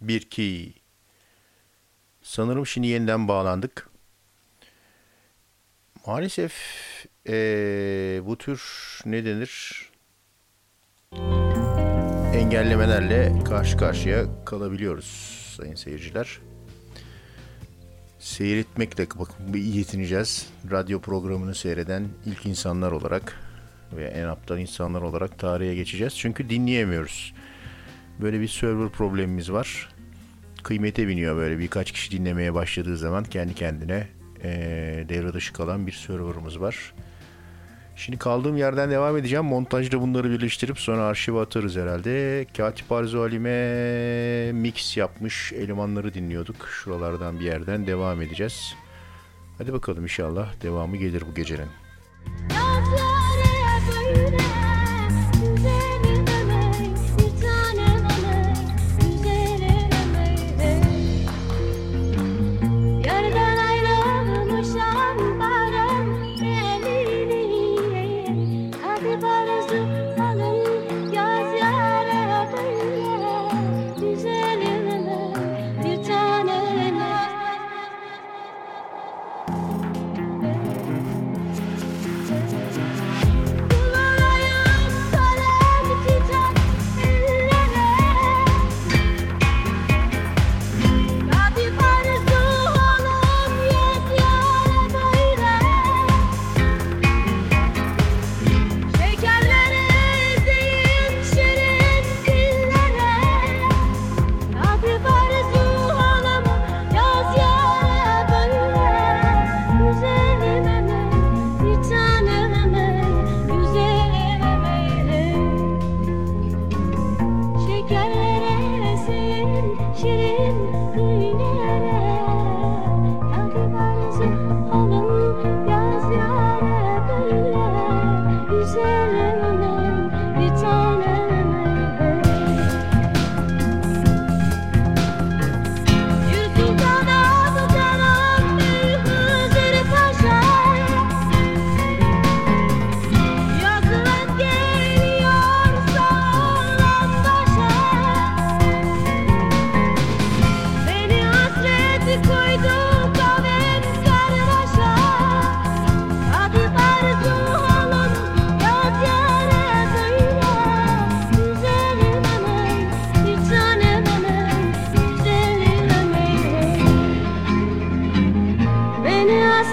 1 2 Sanırım şimdi yeniden bağlandık. Maalesef ee, bu tür ne denir? Engellemelerle karşı karşıya kalabiliyoruz sayın seyirciler. Seyretmekle yetineceğiz. Radyo programını seyreden ilk insanlar olarak ve en aptal insanlar olarak tarihe geçeceğiz. Çünkü dinleyemiyoruz. Böyle bir server problemimiz var. Kıymete biniyor böyle birkaç kişi dinlemeye başladığı zaman kendi kendine e, devre dışı kalan bir serverımız var. Şimdi kaldığım yerden devam edeceğim. Montajda bunları birleştirip sonra arşive atarız herhalde. Katip Arzu Halime mix yapmış elemanları dinliyorduk. Şuralardan bir yerden devam edeceğiz. Hadi bakalım inşallah devamı gelir bu gecenin.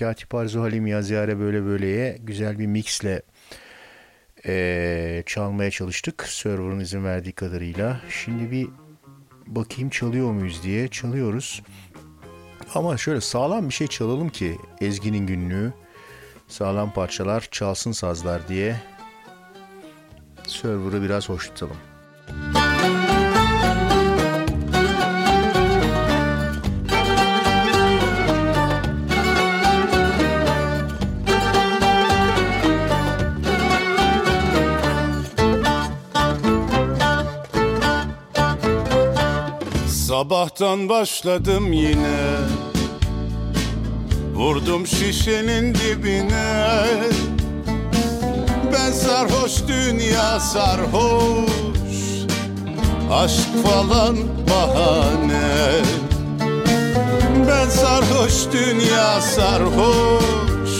Katip Arzu Halim Yazıyare böyle böyleye güzel bir mixle e, çalmaya çalıştık. Server'ın izin verdiği kadarıyla. Şimdi bir bakayım çalıyor muyuz diye çalıyoruz. Ama şöyle sağlam bir şey çalalım ki Ezgi'nin günlüğü sağlam parçalar çalsın sazlar diye server'ı biraz hoş tutalım. Sabahtan başladım yine. Vurdum şişenin dibine. Ben sarhoş dünya sarhoş. Aşk falan bahane. Ben sarhoş dünya sarhoş.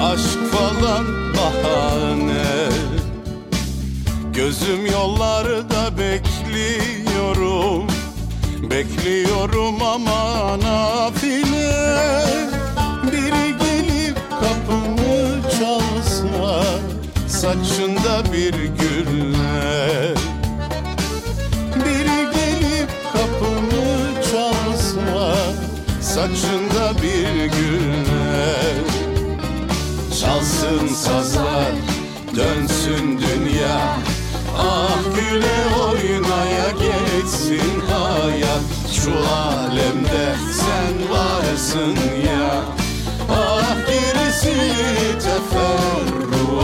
Aşk falan bahane. Gözüm yollarda bekliyorum Bekliyorum ama nafile Biri gelip kapımı çalsa Saçında bir gülle Biri gelip kapımı çalsa Saçında bir gülle Çalsın sazlar dönsün dünya. Ah güle hayat Şu alemde sen varsın ya Ah gerisi teferruat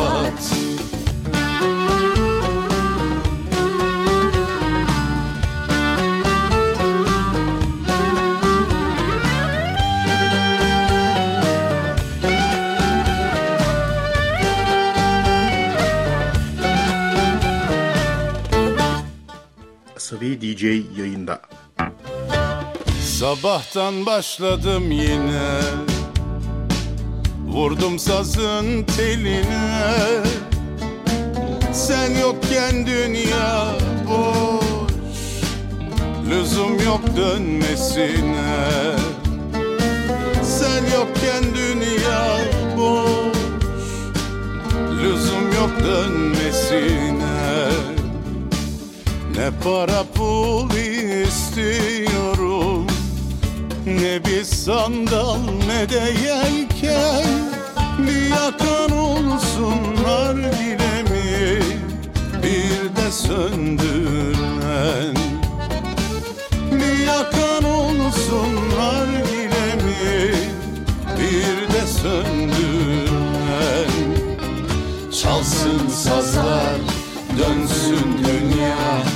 DJ yayında. Sabahtan başladım yine. Vurdum sazın teline. Sen yokken dünya boş. Lüzum yok dönmesine. Sen yokken dünya boş. Lüzum yok dönmesine. Ne para pul istiyorum Ne bir sandal ne de yelken Bir yakan olsunlar dilemi Bir de söndüren Bir yakan olsunlar dilemi Bir de söndüren Çalsın sazlar dönsün dünya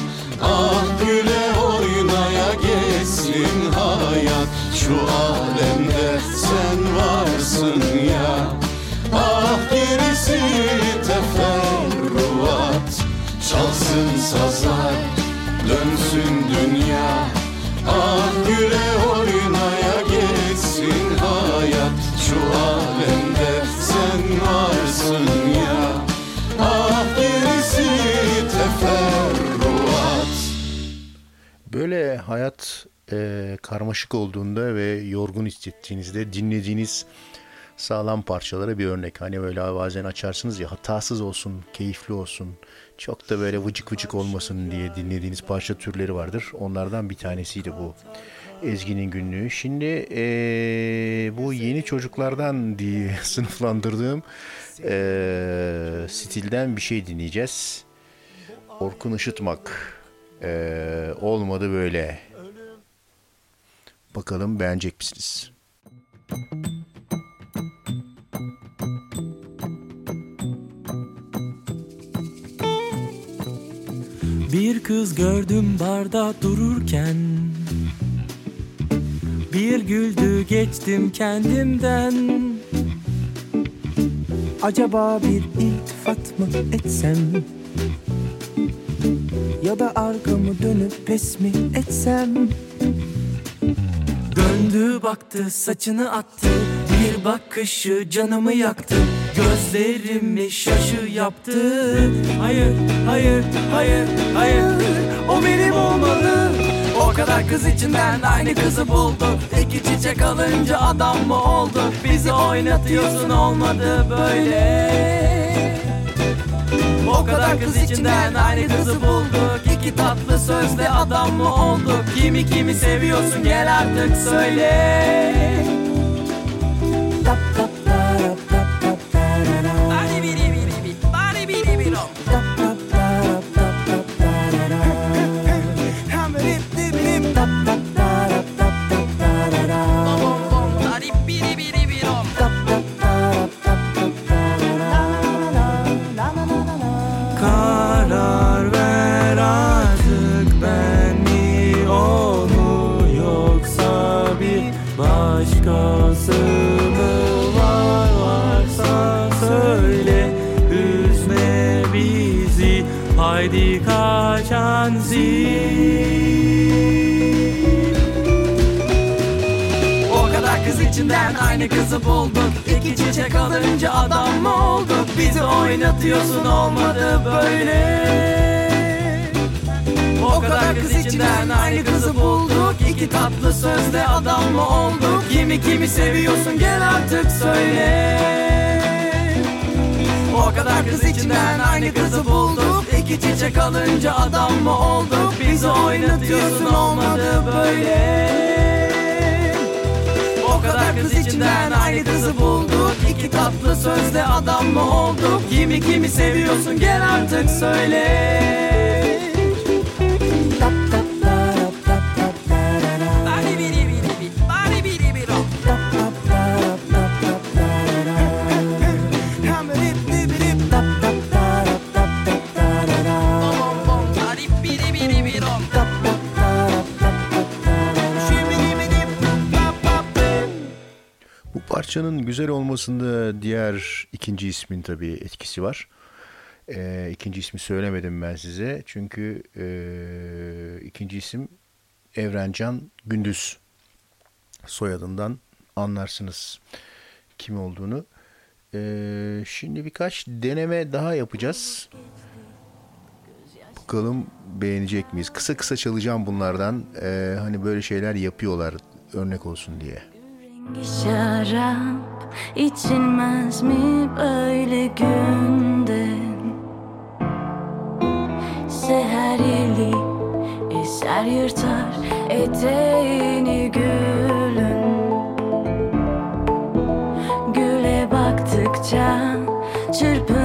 hayat e, karmaşık olduğunda ve yorgun hissettiğinizde dinlediğiniz sağlam parçalara bir örnek. Hani böyle bazen açarsınız ya hatasız olsun, keyifli olsun, çok da böyle vıcık vıcık olmasın diye dinlediğiniz parça türleri vardır. Onlardan bir tanesiydi bu Ezgi'nin günlüğü. Şimdi e, bu yeni çocuklardan diye sınıflandırdığım e, stilden bir şey dinleyeceğiz. Orkun Işıtmak. Ee, olmadı böyle. Bakalım beğenecek misiniz? Bir kız gördüm barda dururken Bir güldü geçtim kendimden Acaba bir iltifat mı etsem Ya da arkamı dönüp pes mi etsem? Döndü baktı saçını attı Bir bakışı canımı yaktı. Gözlerimi şaşı yaptı. Hayır, hayır, hayır, hayır O benim olmalı. O kadar kız içinden aynı kızı buldu. İki çiçek alınca adam mı oldu? Bizi oynatıyorsun olmadı böyle o kadar kız içinden aynı kızı bulduk. İki tatlı sözle adam mı olduk? Kimi kimi seviyorsun? Gel artık söyle içinden aynı kızı bulduk İki çiçek alınca adam mı olduk? Bizi oynatıyorsun olmadı böyle. O kadar kız içinden aynı kızı bulduk. İki tatlı sözle adam mı olduk. Kimi kimi seviyorsun? Gel artık söyle. O kadar kız içinden aynı kızı bulduk. İki çiçek alınca adam mı olduk? Bizi oynatıyorsun olmadı böyle kadar kız içinden aynı kızı bulduk. İki tatlı sözle adam mı olduk? Kimi kimi seviyorsun? Gel artık söyle parçanın güzel olmasında diğer ikinci ismin tabii etkisi var. Ee, ikinci ismi söylemedim ben size. Çünkü e, ikinci isim Evrencan Gündüz. Soyadından anlarsınız kim olduğunu. Ee, şimdi birkaç deneme daha yapacağız. Bakalım beğenecek miyiz? Kısa kısa çalacağım bunlardan. Ee, hani böyle şeyler yapıyorlar örnek olsun diye. Şarap içilmez mi böyle günde Seher yeli eser yırtar eteğini gülün. Güle baktıkça çırpınır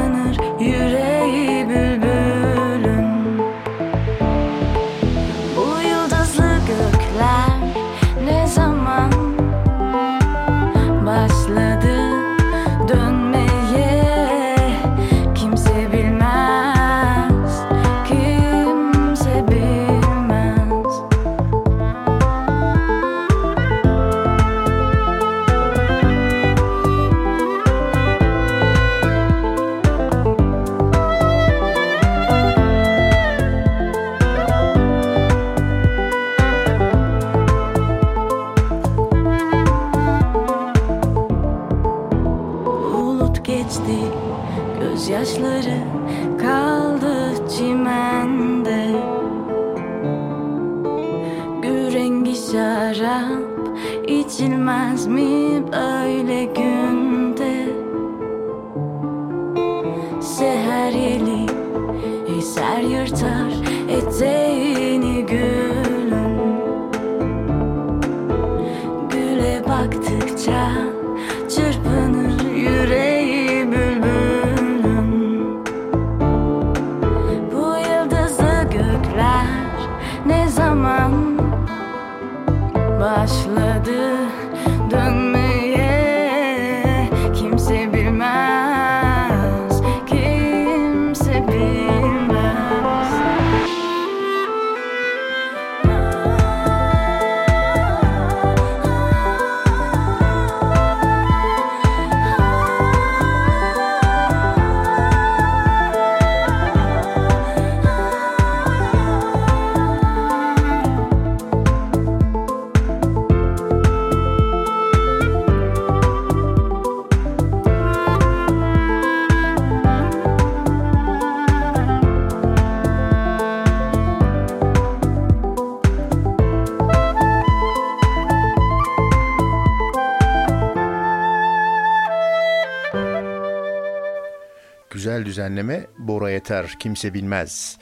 düzenleme Bora Yeter kimse bilmez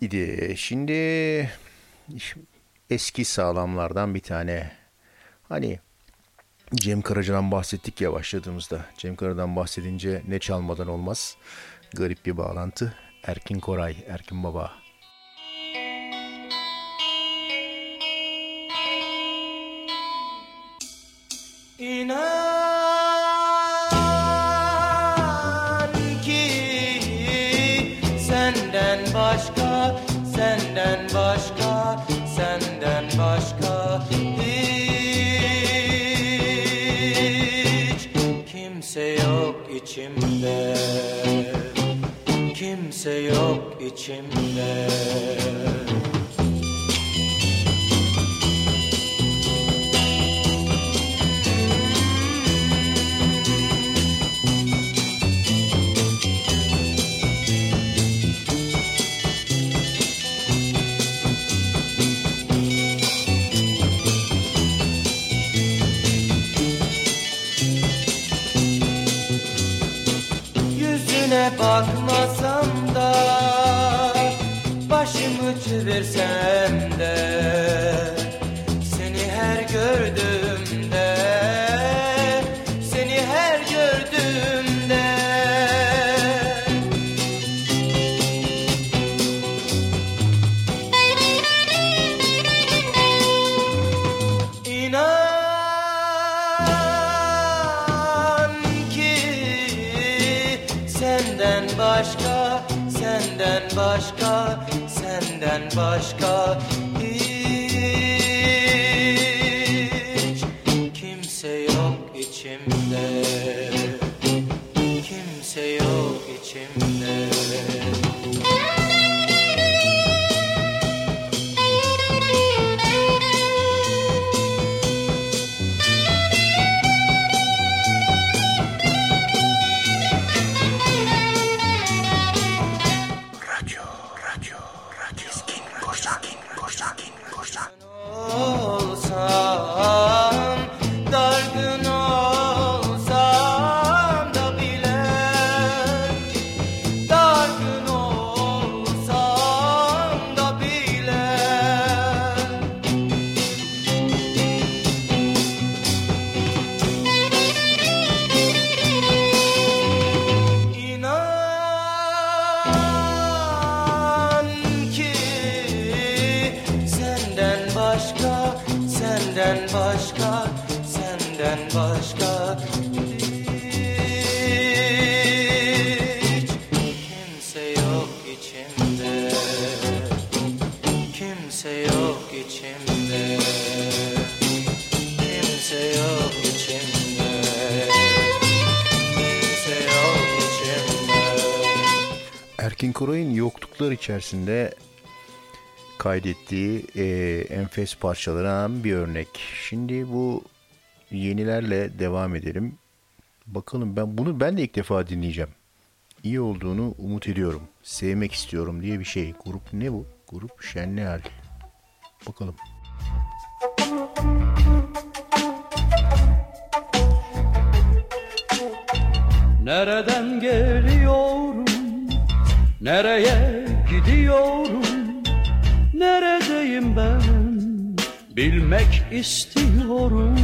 idi. Şimdi eski sağlamlardan bir tane hani Cem Karaca'dan bahsettik ya başladığımızda. Cem Karaca'dan bahsedince ne çalmadan olmaz. Garip bir bağlantı. Erkin Koray, Erkin Baba. Kimse yok içimde. Çevirsem de içerisinde kaydettiği e, enfes parçalarından bir örnek. Şimdi bu yenilerle devam edelim. Bakalım ben bunu ben de ilk defa dinleyeceğim. İyi olduğunu umut ediyorum. Sevmek istiyorum diye bir şey. Grup ne bu? Grup Şenlial. Bakalım. Nereden geliyorum? Nereye gidiyorum? Neredeyim ben? Bilmek istiyorum.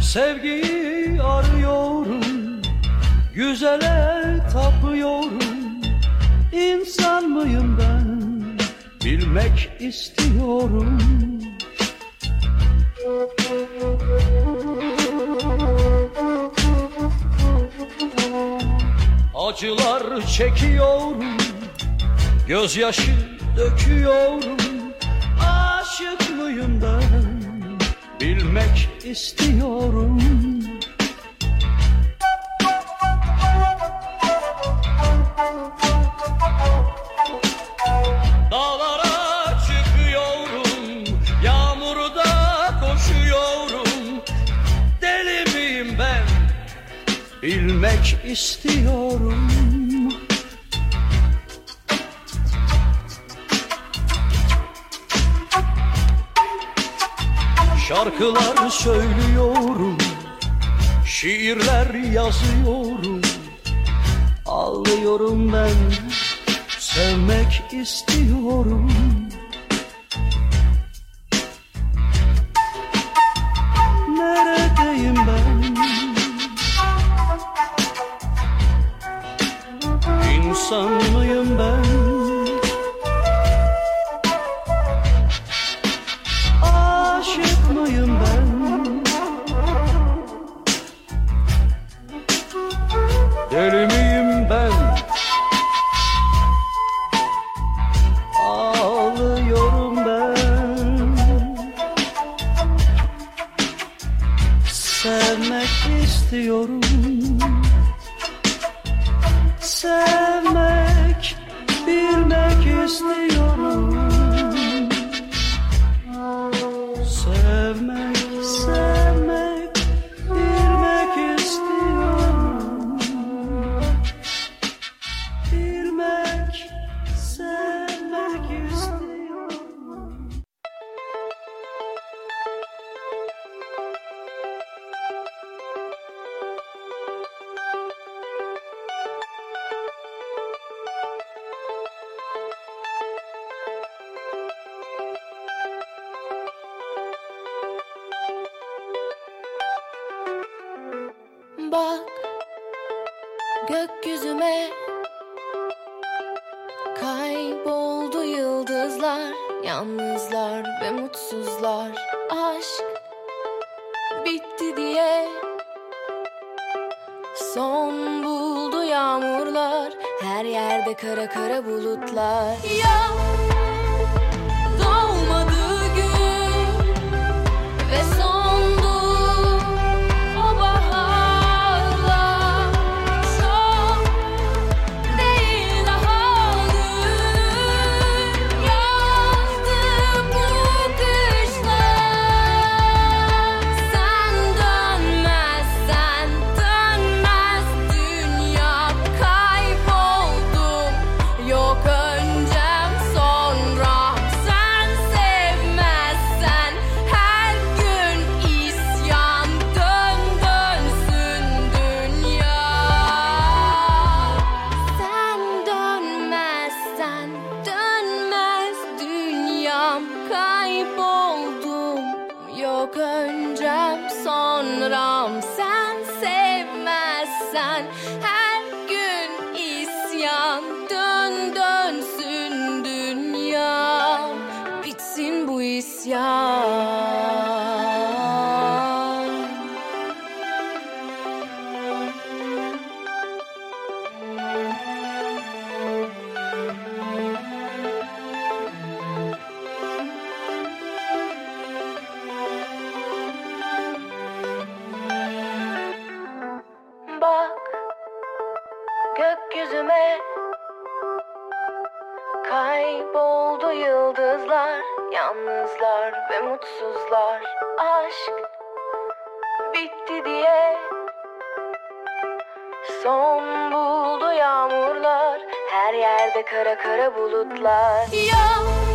Sevgiyi arıyorum, güzele tapıyorum. İnsan mıyım ben? Bilmek istiyorum. Acılar çekiyorum, gözyaşı döküyorum. Aşık mıyım ben? Bilmek istiyorum. Bilmek istiyorum. Şarkılar söylüyorum, şiirler yazıyorum. Ağlıyorum ben, sevmek istiyorum. kayboldum. Yok öncem sonram Sen sevmezsen her gün isyan. Dön dönsün dünya Bitsin bu isyan. mutsuzlar aşk bitti diye. Son buldu yağmurlar her yerde kara kara bulutlar. Yok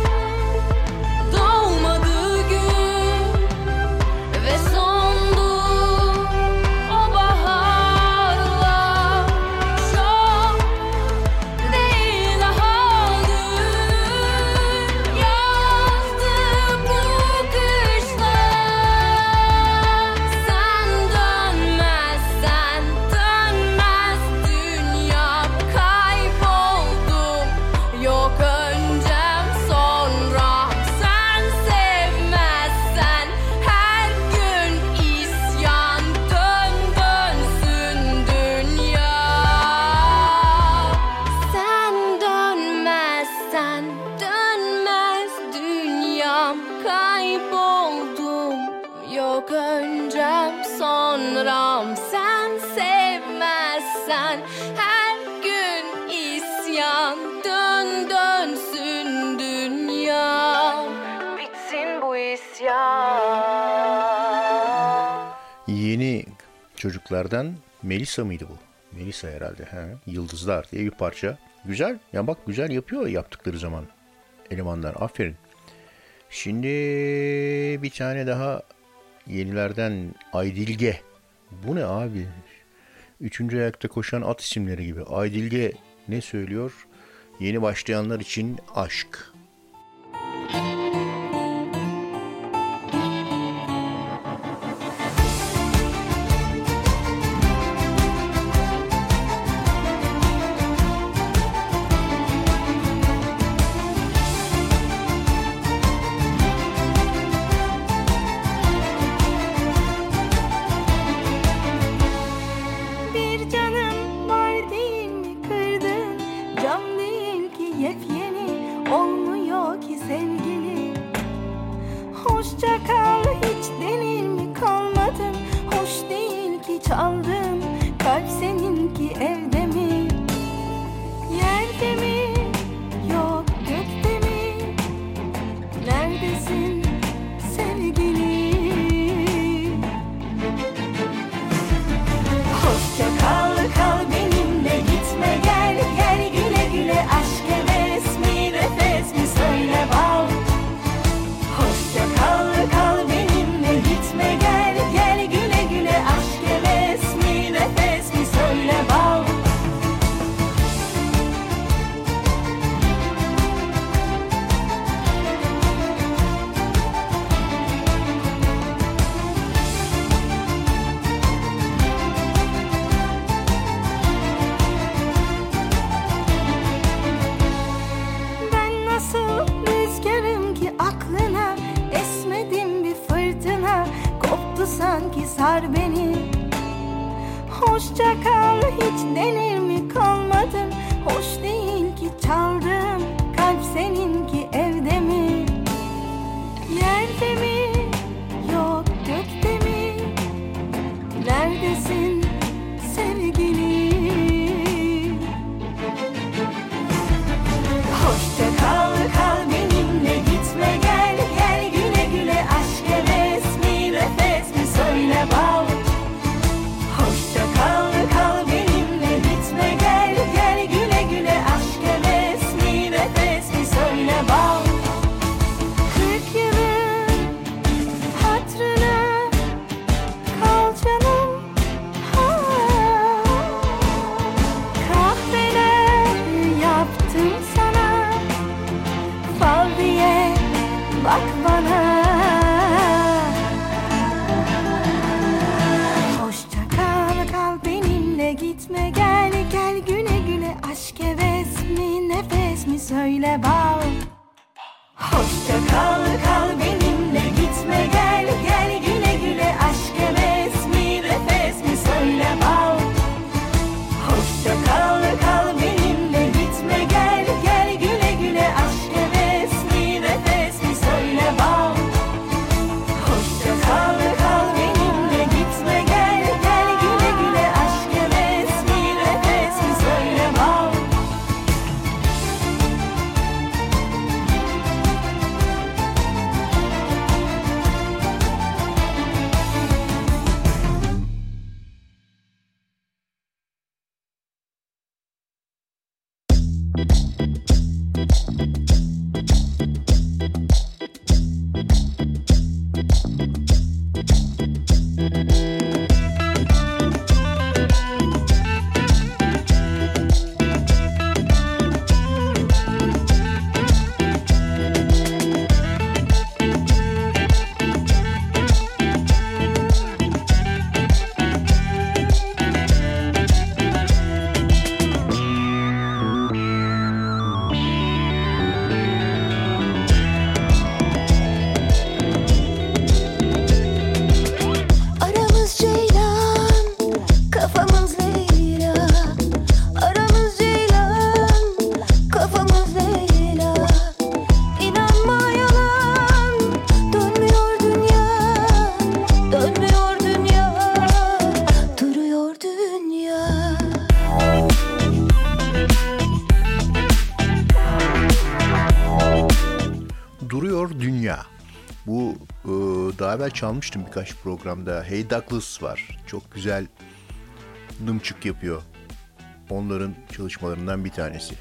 Türklerden Melisa mıydı bu? Melisa herhalde. He. Yıldızlar diye bir parça. Güzel. Ya bak güzel yapıyor yaptıkları zaman elemanlar. Aferin. Şimdi bir tane daha yenilerden Aydilge. Bu ne abi? Üçüncü ayakta koşan at isimleri gibi. Aydilge ne söylüyor? Yeni başlayanlar için aşk. Müzik beraber çalmıştım birkaç programda. Hey Douglas var. Çok güzel nımçık yapıyor. Onların çalışmalarından bir tanesi.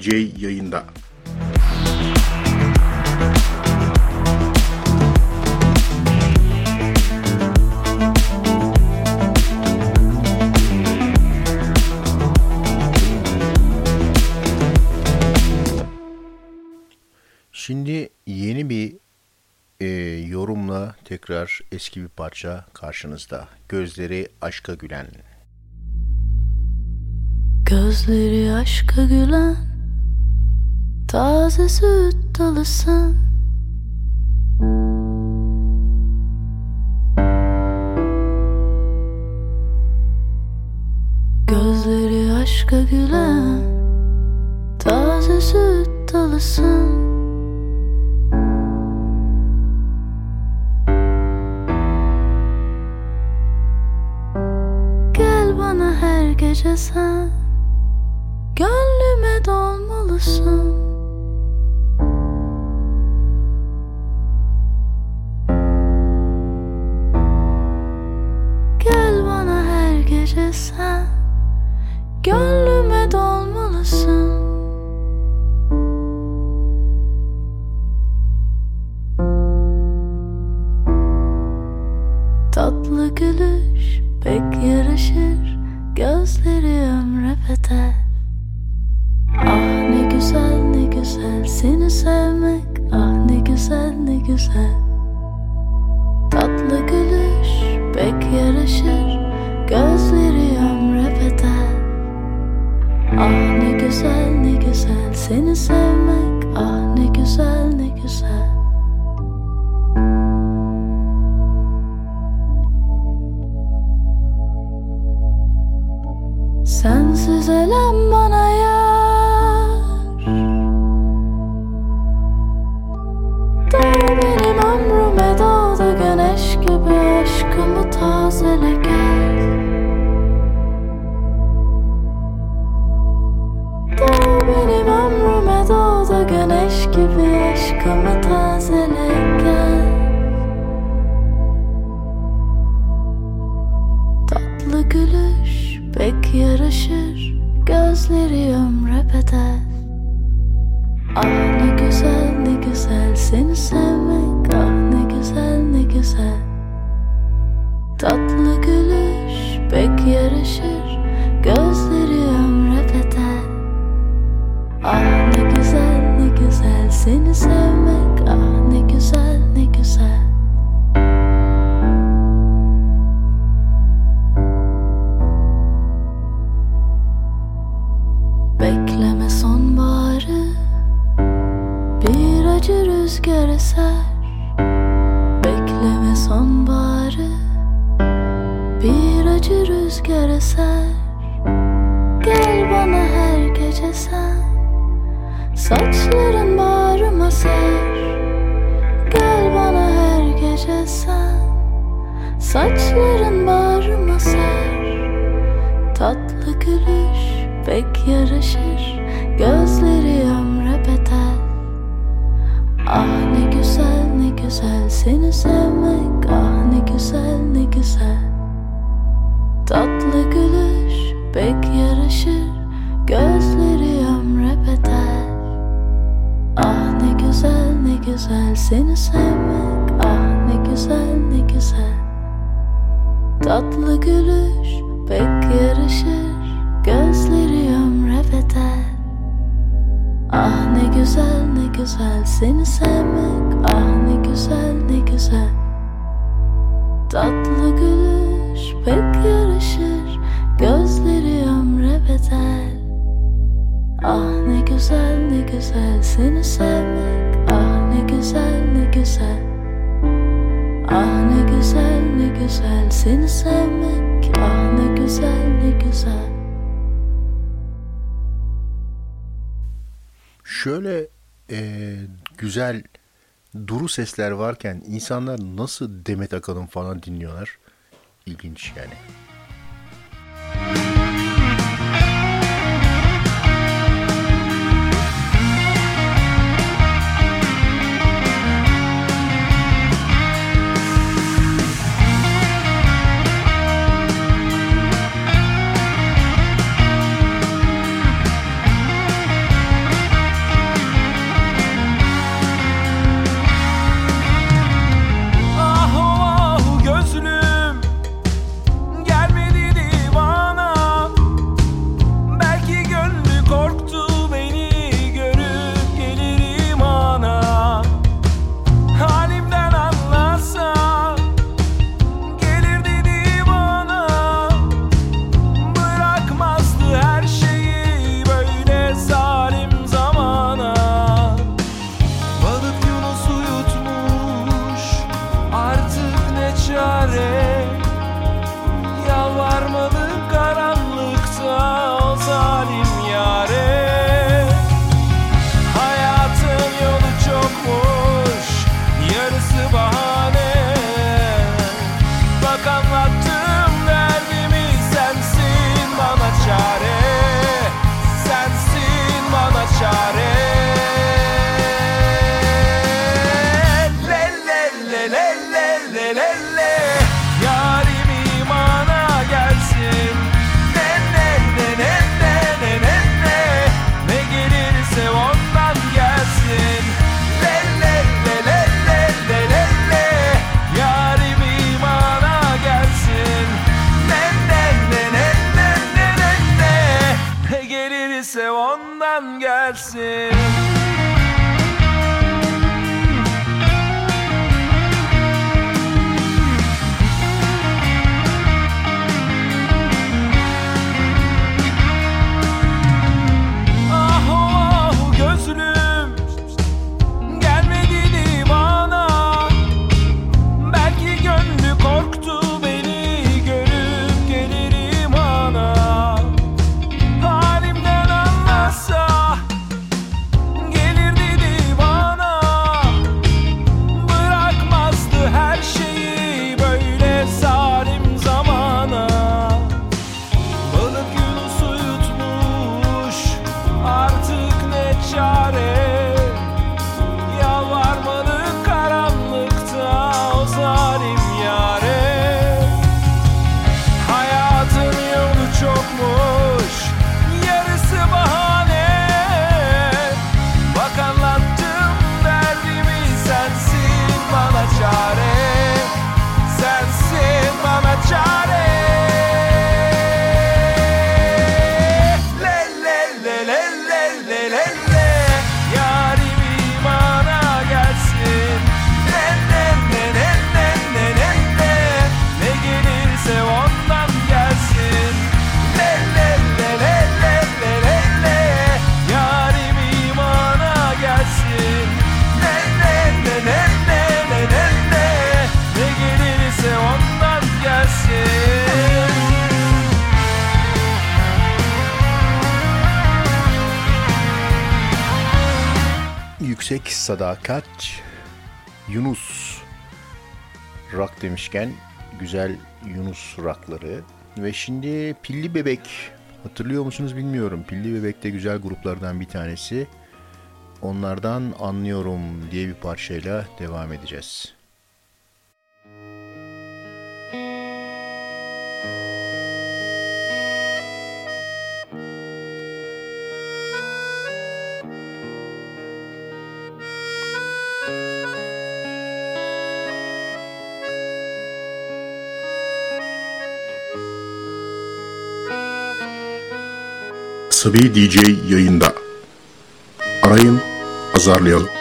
DJ yayında. Şimdi yeni bir e, yorumla tekrar eski bir parça karşınızda. Gözleri aşka gülen. Gözleri aşka gülen taze süt dalısın Gözleri aşka gülen Taze süt dalısın Gel her gece sen Gönlüme dolmalısın. your Seni sevmek ah ne güzel ne güzel Şöyle e, güzel duru sesler varken insanlar nasıl Demet Akalın falan dinliyorlar? İlginç yani. Müzik Yüksek Sadakat Yunus Rak demişken güzel Yunus rakları ve şimdi Pilli Bebek hatırlıyor musunuz bilmiyorum. Pilli Bebek de güzel gruplardan bir tanesi. Onlardan anlıyorum diye bir parçayla devam edeceğiz. Asabi DJ yayında. Arayın, azarlayalım.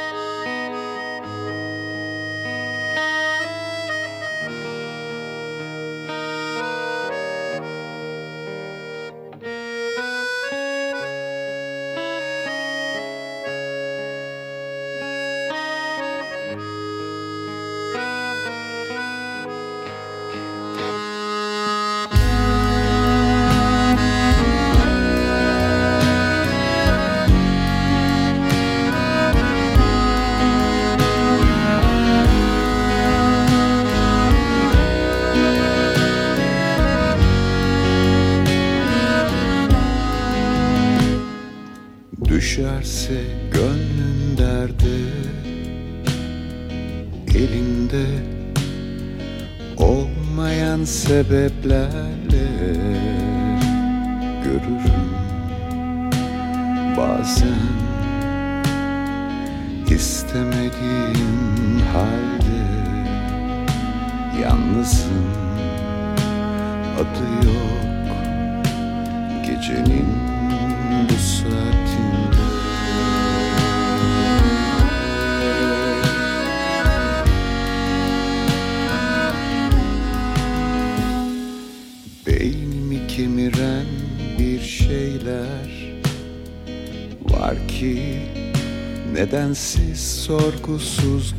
discursos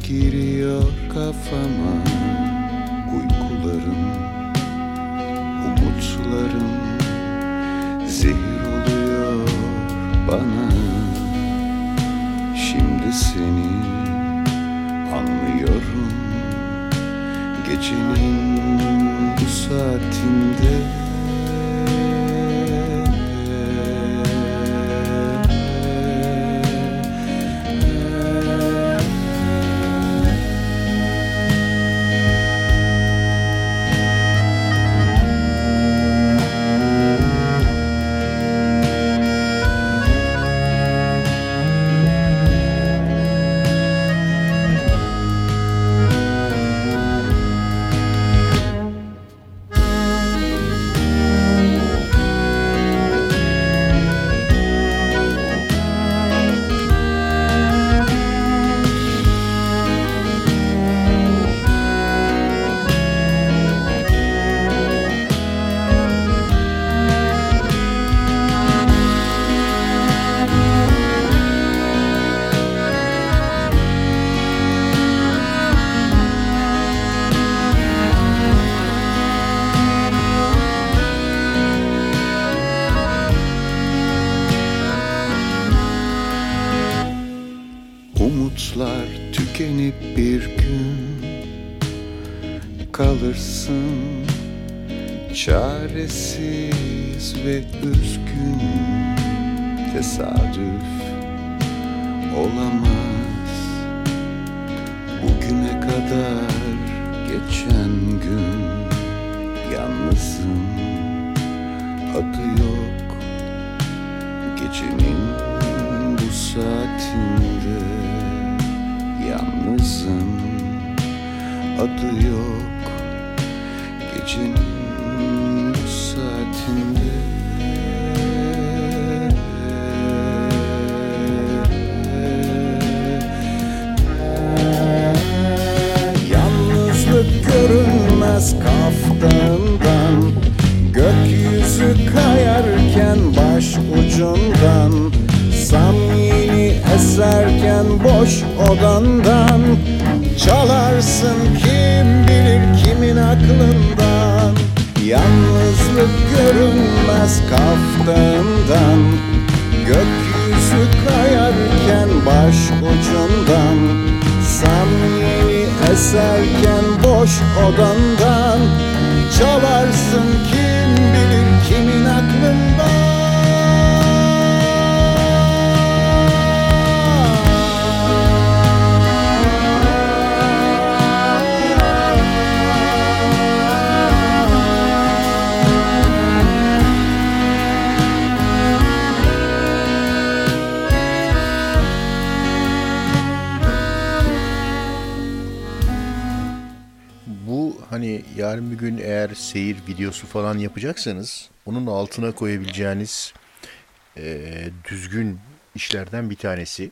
yapacaksanız onun altına koyabileceğiniz eee, düzgün işlerden bir tanesi.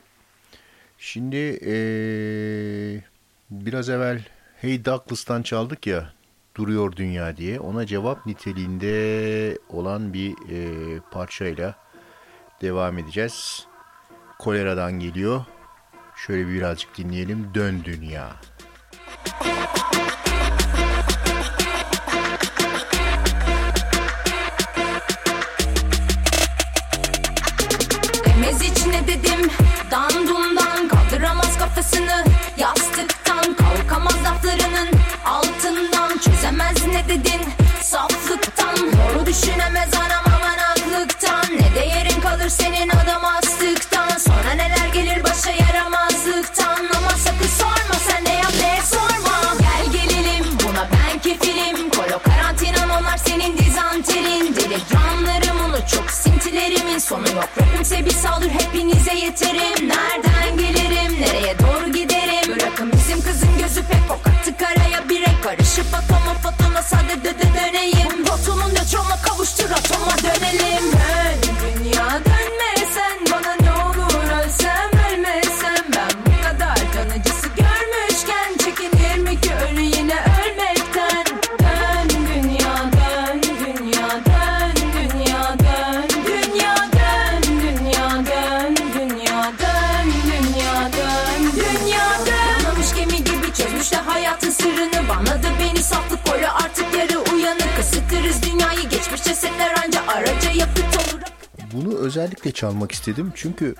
Şimdi eee, biraz evvel Hey Douglas'tan çaldık ya Duruyor Dünya diye ona cevap niteliğinde olan bir eee, parçayla devam edeceğiz. Kolera'dan geliyor. Şöyle birazcık dinleyelim. Dön Dünya. Demez Kafasını yastıktan Kalkamaz laflarının altından. Çözemez ne dedin saflıktan? Doğru düşünemez anam aman aklıktan Ne değerin kalır senin adam astıktan? Sonra neler gelir başa yaramazlıktan? Ama sakın sorma sen ne yap ne sorma. Gel gelelim buna ben kefilim. Kolo karantinam onlar senin dizanterin Telegramlarım onu çok sintilerimin. Sonu yok Rapimse bir saldır hepinize yeterim. Nereden gelirim nereye doğru döneyim. Rotumun nötrona kavuştur atoma dönelim çalmak istedim çünkü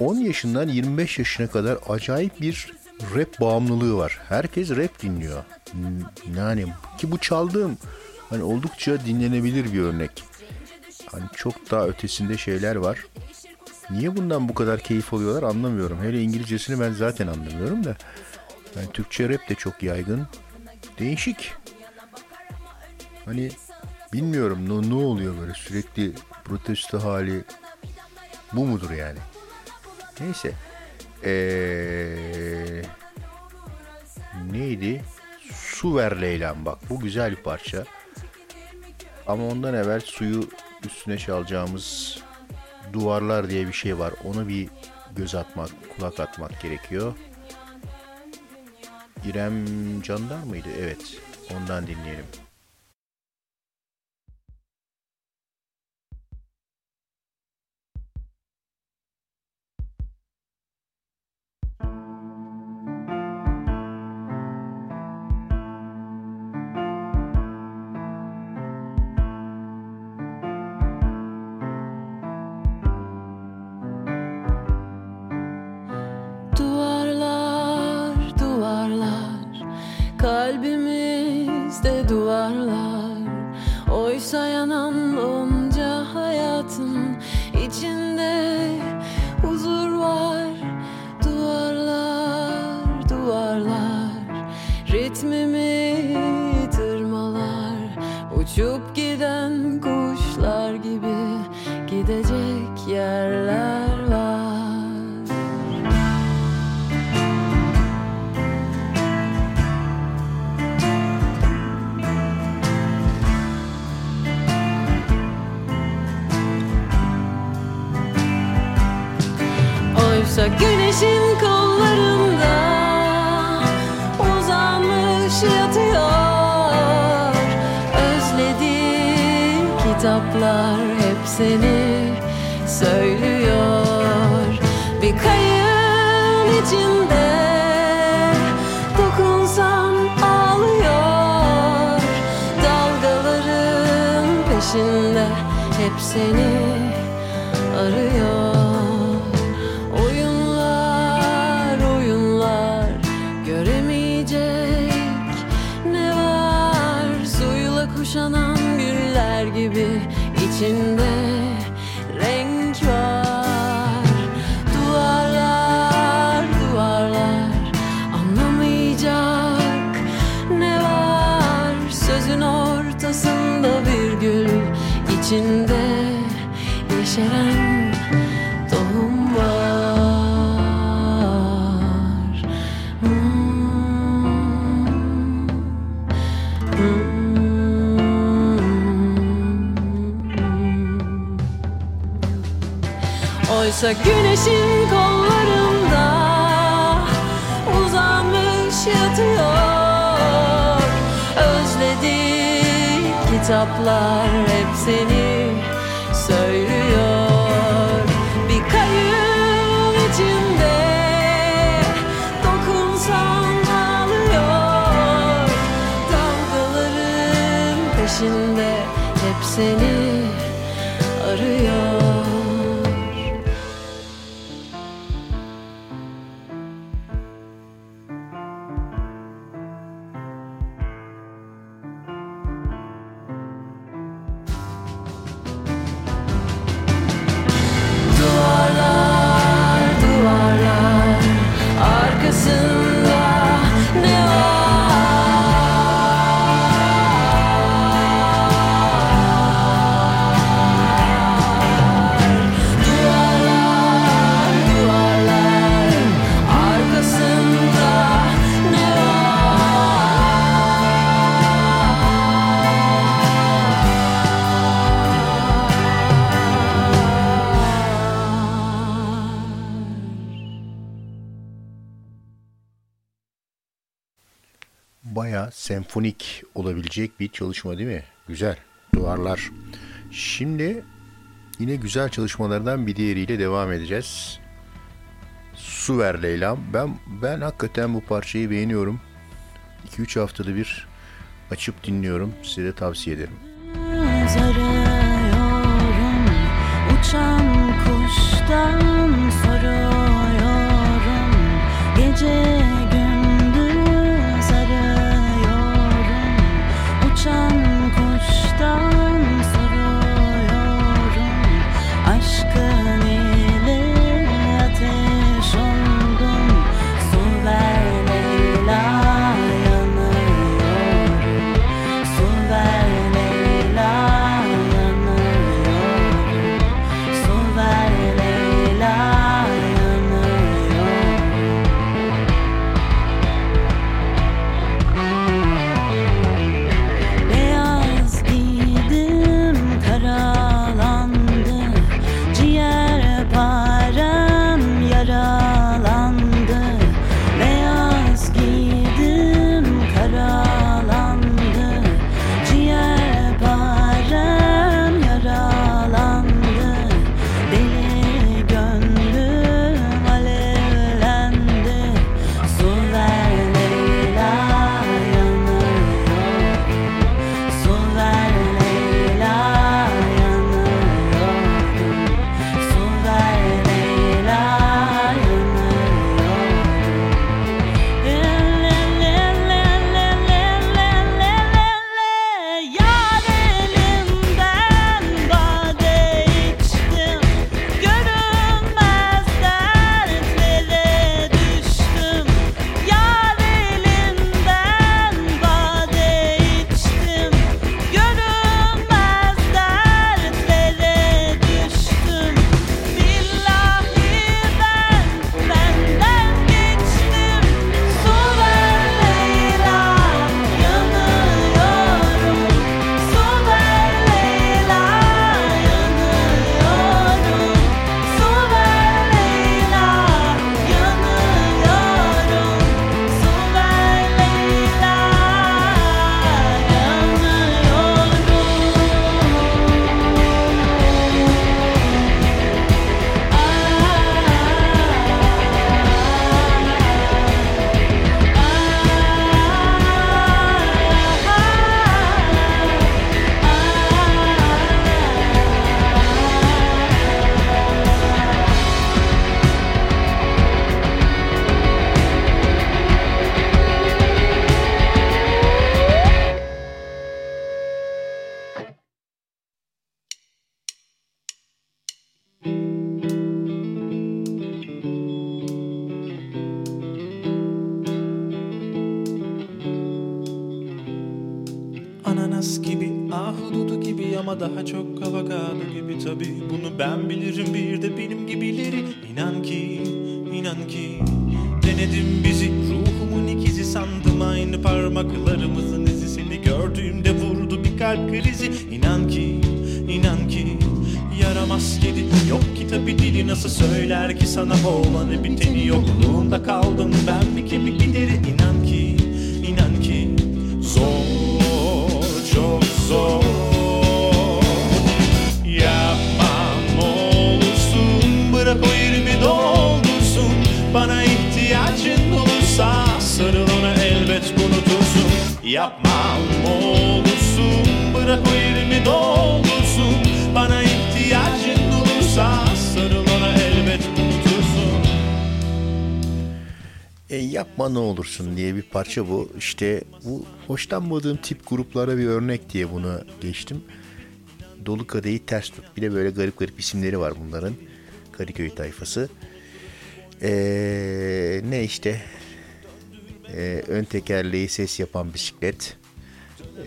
10 yaşından 25 yaşına kadar acayip bir rap bağımlılığı var. Herkes rap dinliyor. Yani ki bu çaldığım hani oldukça dinlenebilir bir örnek. Hani çok daha ötesinde şeyler var. Niye bundan bu kadar keyif alıyorlar anlamıyorum. Hele İngilizcesini ben zaten anlamıyorum da. Yani Türkçe rap de çok yaygın. Değişik. Hani bilmiyorum ne, ne oluyor böyle sürekli protesto hali bu mudur yani? Neyse. Ee, neydi? Su ver Leyla'm bak bu güzel bir parça. Ama ondan evvel suyu üstüne çalacağımız duvarlar diye bir şey var. Onu bir göz atmak, kulak atmak gerekiyor. İrem Candar mıydı? Evet. Ondan dinleyelim. Kalbimizde duvarlar. Oysa yanan onca Güneşin kollarında uzanmış yatıyor. Özlediğim kitaplar hep seni söylüyor. Bir kayığın içinde dokunsan ağlıyor. Dalgaların peşinde hep seni Oysa güneşin kollarında uzanmış yatıyor. Özledik kitaplar hep seni söylüyor. Bir kayığın içinde dokunsan ağlıyor. Dalgaların peşinde hep seni senfonik olabilecek bir çalışma değil mi? Güzel. Duvarlar. Şimdi yine güzel çalışmalardan bir diğeriyle devam edeceğiz. Su ver Leyla'm. Ben ben hakikaten bu parçayı beğeniyorum. 2-3 haftada bir açıp dinliyorum. Size de tavsiye ederim. Arıyorum uçan kuştan soruyorum gece parça bu. İşte bu hoşlanmadığım tip gruplara bir örnek diye bunu geçtim. Dolu kadehi ters tut. Bir de böyle garip garip isimleri var bunların. Kadıköy tayfası. Ee, ne işte Ee, ön tekerleği ses yapan bisiklet.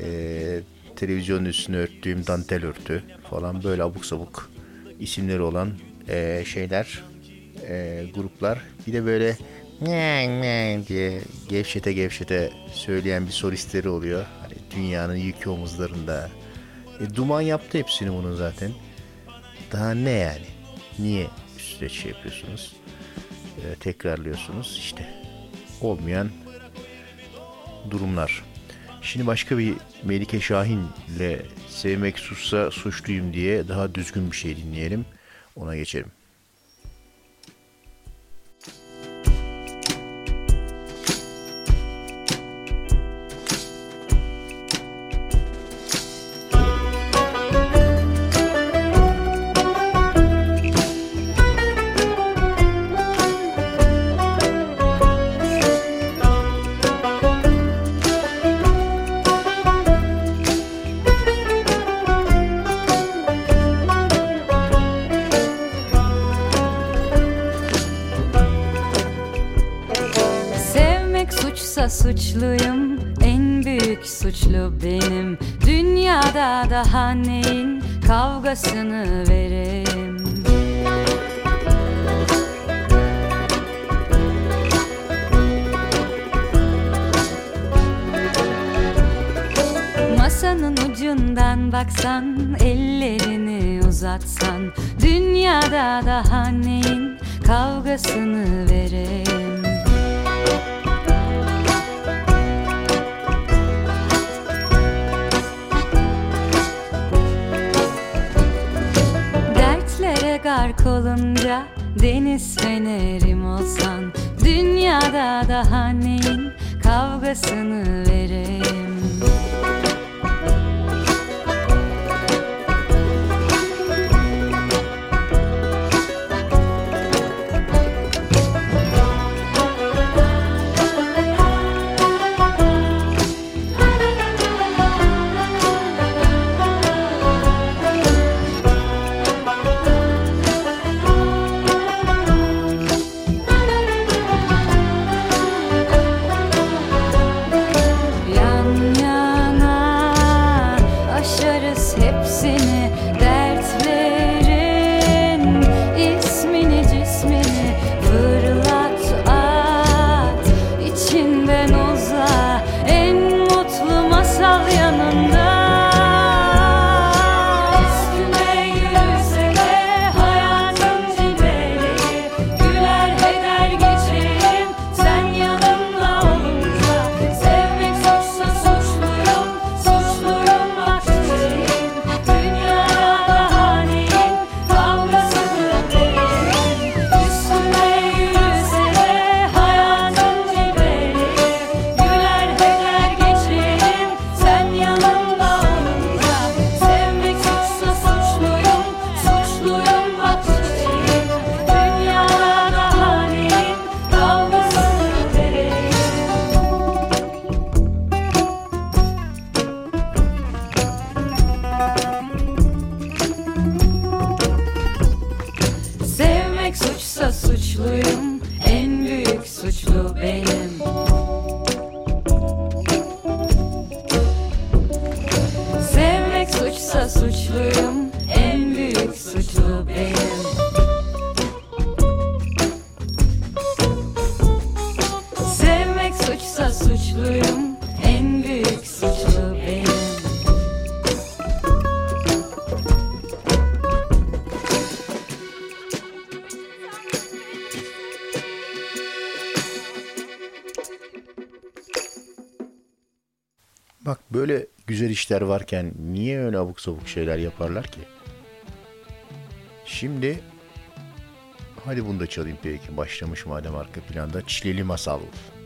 Ee, televizyonun üstüne örttüğüm dantel örtü falan böyle abuk sabuk isimleri olan ee, şeyler ee, gruplar. Bir de böyle diye gevşete gevşete söyleyen bir solistleri oluyor. Hani dünyanın yükü omuzlarında. E, duman yaptı hepsini bunun zaten. Daha ne yani? Niye üstüne şey yapıyorsunuz? E, tekrarlıyorsunuz işte. Olmayan durumlar. Şimdi başka bir Melike Şahin ile Sevmek Suçsa Suçluyum diye daha düzgün bir şey dinleyelim. Ona geçelim. Daha neyin kavgasını vereyim Masanın ucundan baksan Ellerini uzatsan Dünyada daha neyin kavgasını vereyim gark olunca deniz fenerim olsan Dünyada daha neyin kavgasını vereyim işler varken niye öyle abuk sabuk şeyler yaparlar ki? Şimdi hadi bunu da çalayım peki. Başlamış madem arka planda. Çileli Masal. Hayatın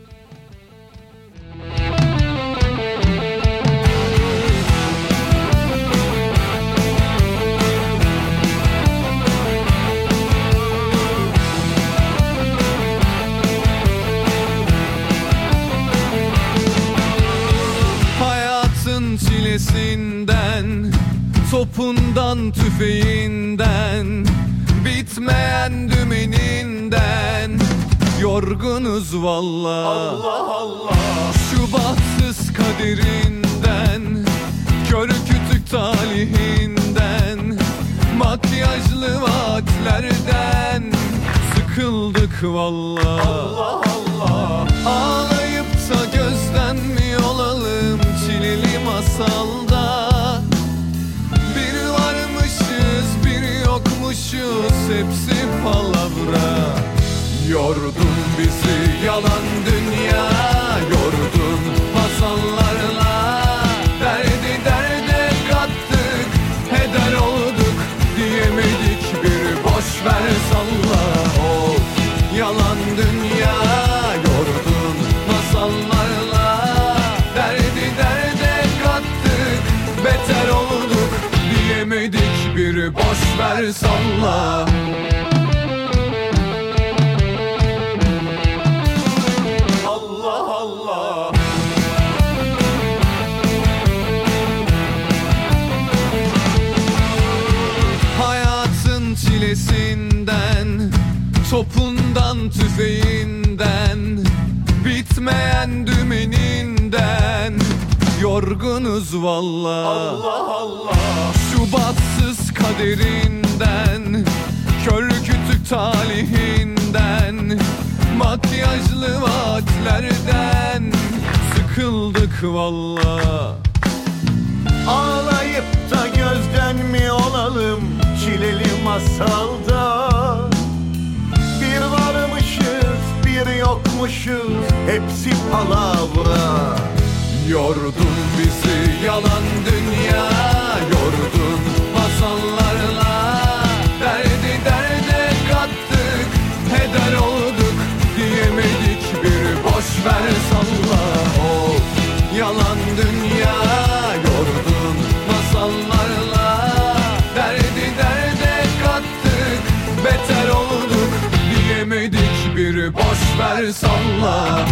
valla Allah Allah Ağlayıp da gözden mi olalım Çileli masalda? Bir varmışız bir yokmuşuz Hepsi palavra. Yordun ver salla. Allah Allah. Hayatın çilesinden Topundan tüfeğinden Bitmeyen dümeninden Yorgunuz valla. Allah Allah. Şu bahtsız kaderinden Kör kütük talihinden Makyajlı vaatlerden Sıkıldık valla Ağlayıp da gözden mi olalım çileli masalda? Bir varmışız bir yokmuşuz hepsi palavra. Yordun bizi yalan dünya Heder olduk diyemedik Bir boş ver salla. Of yalan dünya Yordun masallarla Derdi derde kattık. Beter olduk diyemedik Bir boş ver salla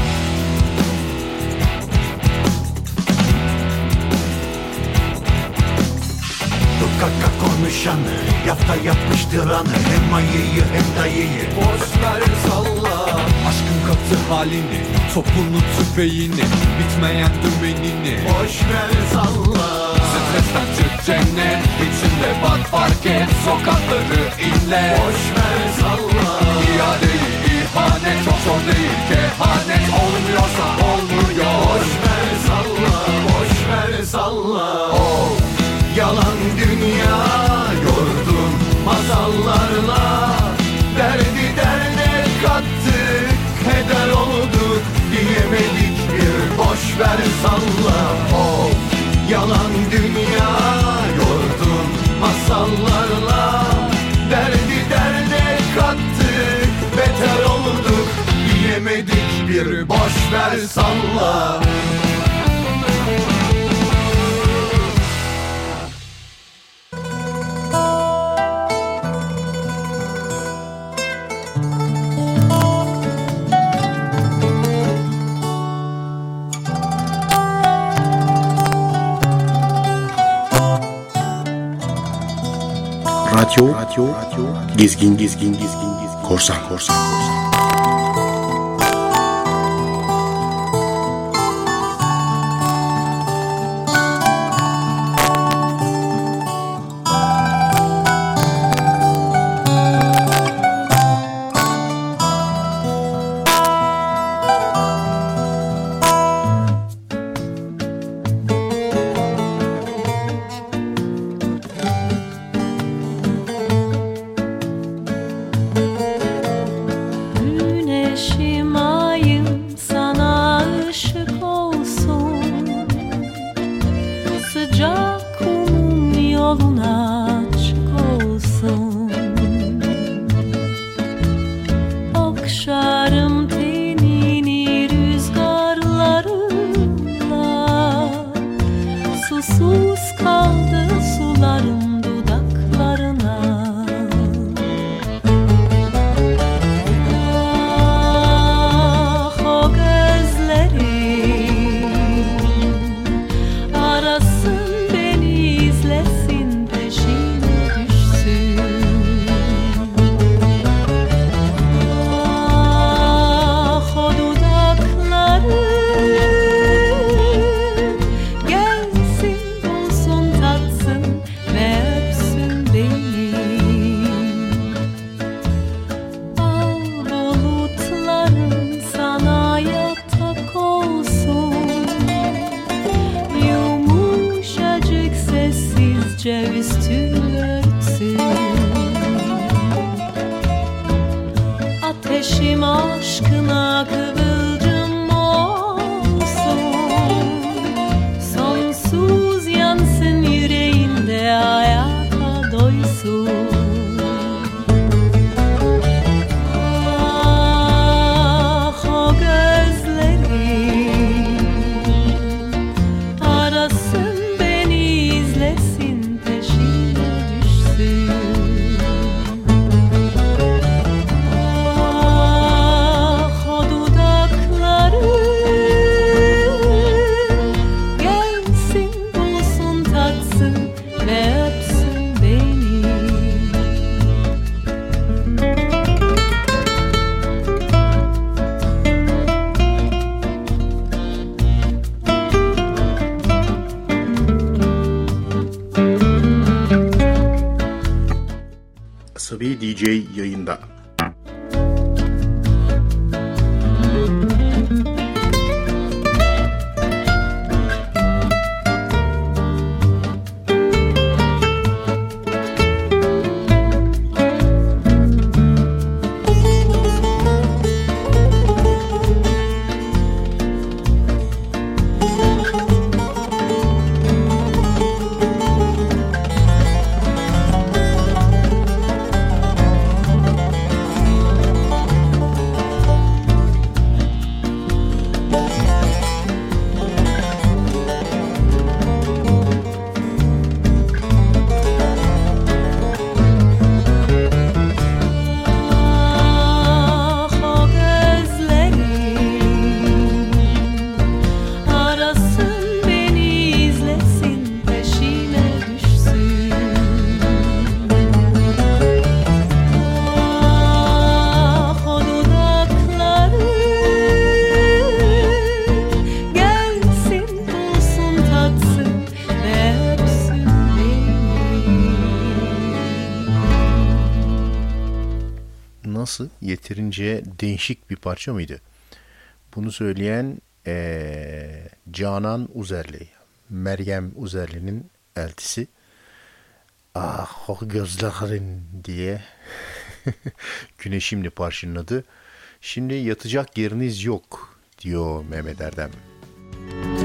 Kaka konuşan yafta yapıştıran Hem ayıyı hem dayıyı. Boş ver salla. Aşkın katı halini Topunu tüfeğini Bitmeyen dümenini. Boş ver salla. Stresten çık cennet içinde bak fark et Sokakları inle. Boş ver salla. İadeyi ihanet çok zor değil Kehanet. Olmuyorsa olmuyor. Boş ver salla. Boş ver salla. Oh. Yalan dünya yordun masallarla. Derdi derde kattık heder olduk Diyemedik bir boş ver salla oh. Yalan dünya yordun masallarla. Derdi derde kattık beter olduk Diyemedik bir. Boş ver salla Radyo, gezgin, gezgin, gezgin, gezgin, korsan, korsan, korsan. yeterince değişik bir parça mıydı? Bunu söyleyen e, Canan Uzerli, Meryem Uzerli'nin eltisi. Ah o gözlerin diye güneşimdi parçanın adı. Şimdi yatacak yeriniz yok diyor Mehmet Erdem. Müzik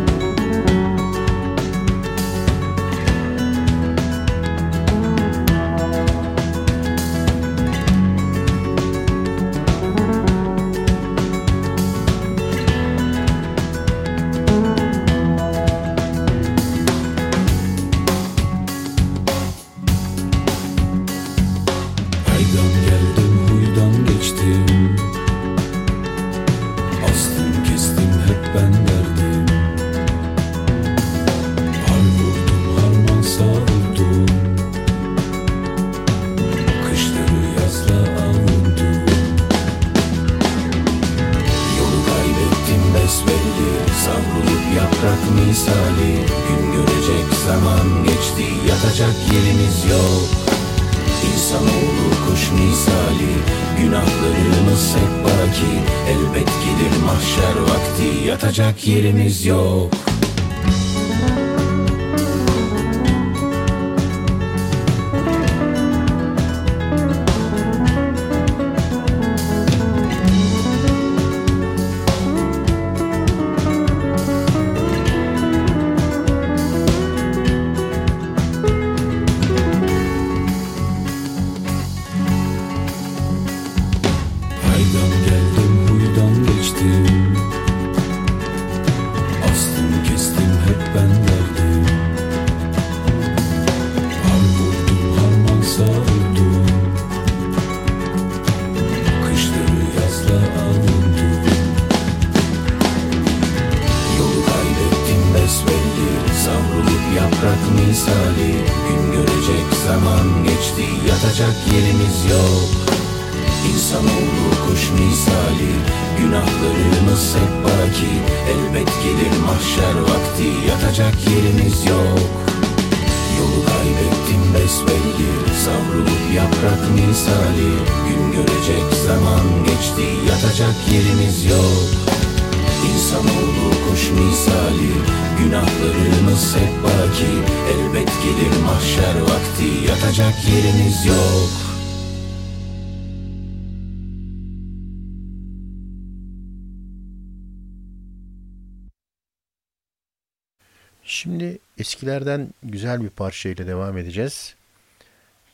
eskilerden güzel bir parçayla devam edeceğiz.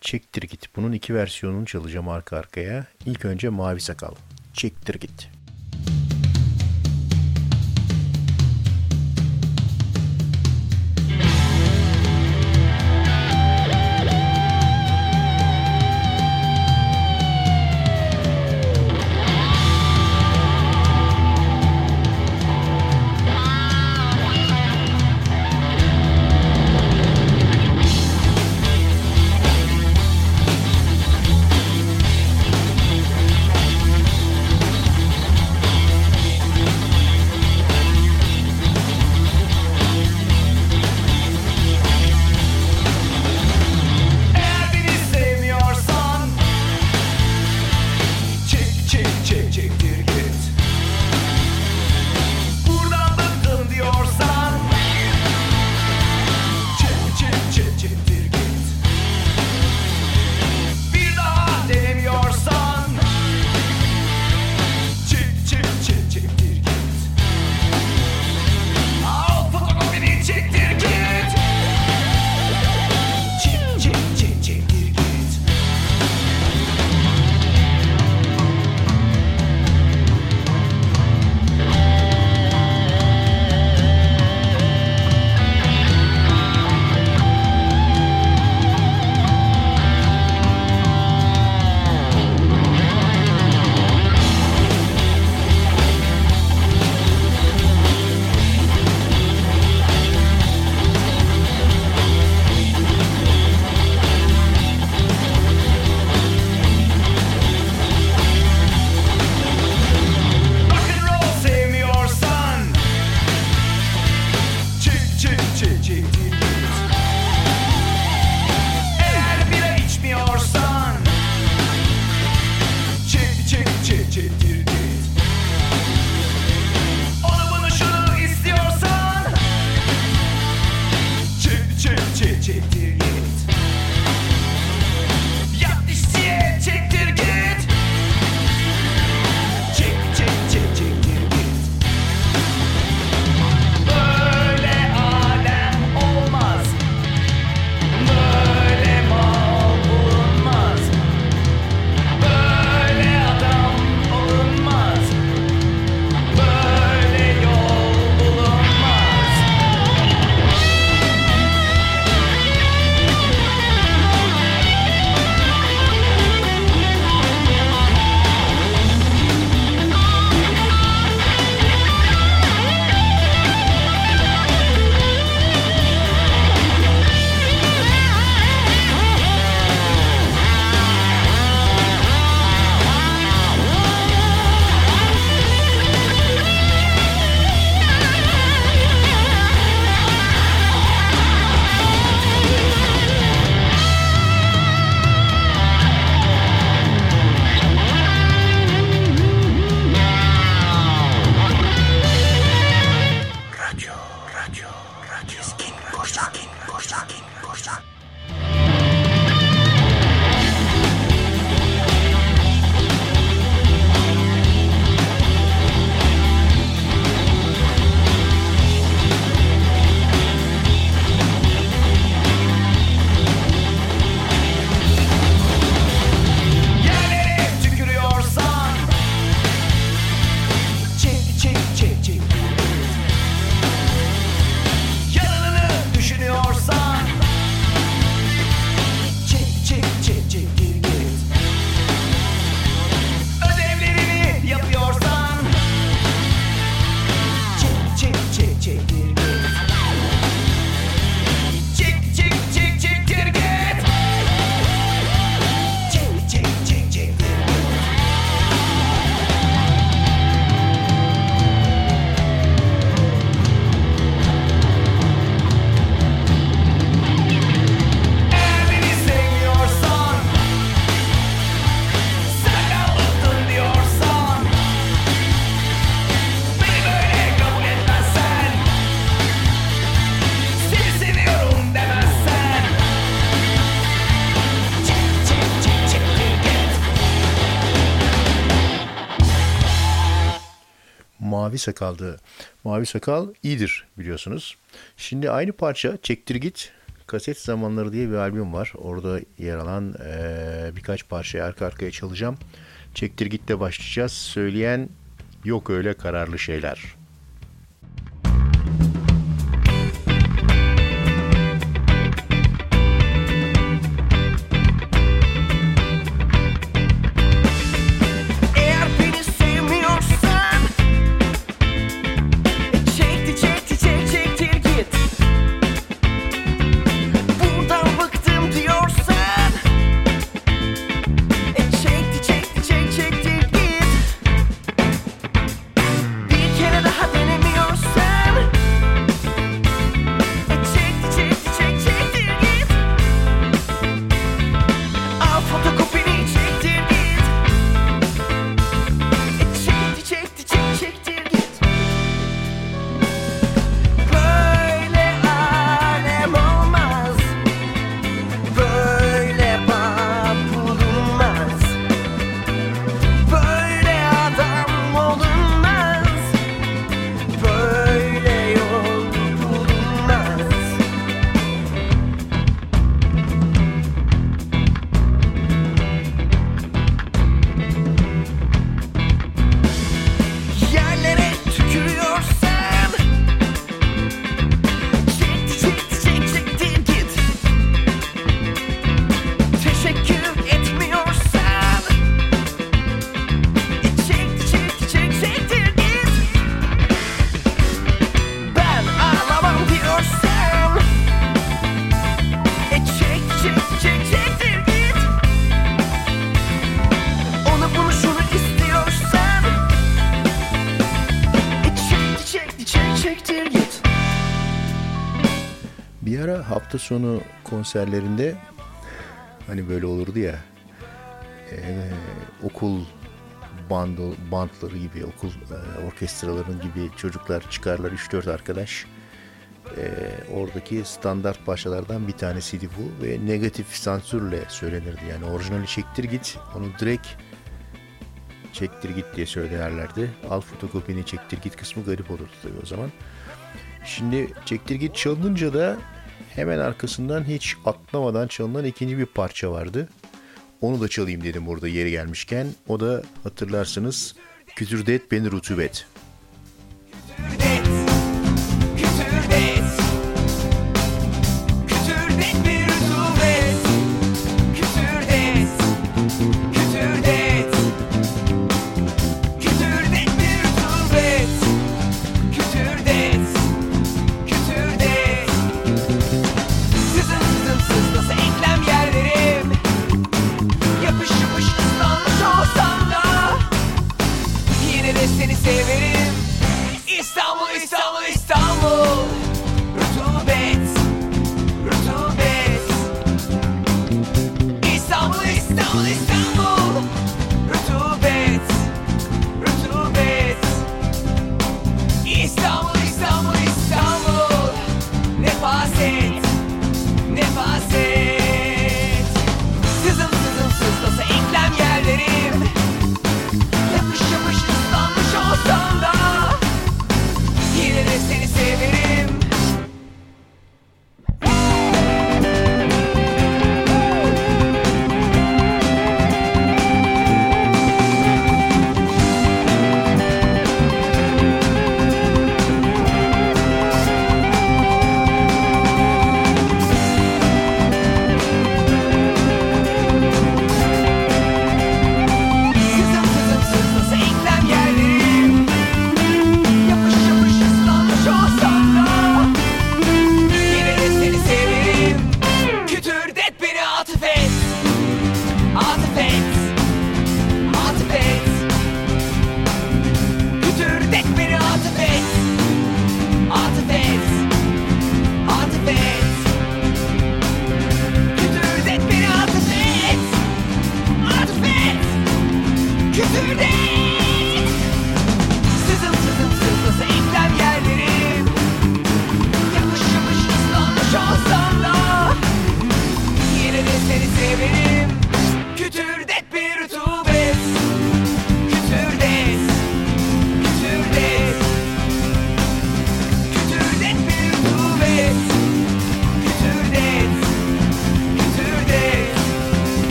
Çektir git. Bunun iki versiyonunu çalacağım arka arkaya. İlk önce Mavi Sakal. Çektir git. Sakal'dı. Mavi Sakal iyidir biliyorsunuz. Şimdi aynı parça Çektir Git Kaset Zamanları diye bir albüm var. Orada yer alan eee, birkaç parçayı arka arkaya çalacağım. Çektir Git'le başlayacağız. Söyleyen yok öyle kararlı şeyler. Sonu konserlerinde hani böyle olurdu ya eee, okul bandı, bantları gibi okul eee, orkestraların gibi çocuklar çıkarlar 3-4 arkadaş. Eee, oradaki standart parçalardan bir tanesiydi bu ve negatif sansürle söylenirdi. Yani orijinali çektir git onu direkt çektir git diye söylerlerdi. Al fotokopini çektir git kısmı garip olurdu tabii o zaman. Şimdi çektir git çalınınca da hemen arkasından hiç atlamadan çalınan ikinci bir parça vardı. Onu da çalayım dedim burada yeri gelmişken. O da hatırlarsınız Kütürdet Beni Rutubet. Kütürdet Kütürdet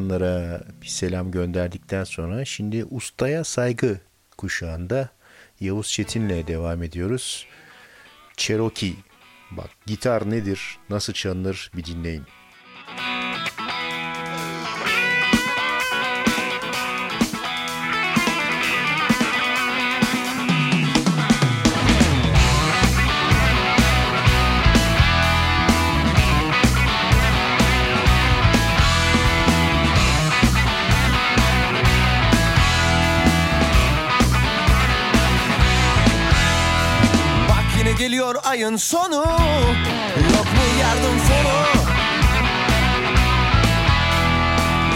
eski zamanlara bir selam gönderdikten sonra şimdi ustaya saygı kuşağında Yavuz Çetin'le devam ediyoruz. Cherokee. Bak gitar nedir, nasıl çalınır bir dinleyin. Ayın sonu. Yok mu yardım fonu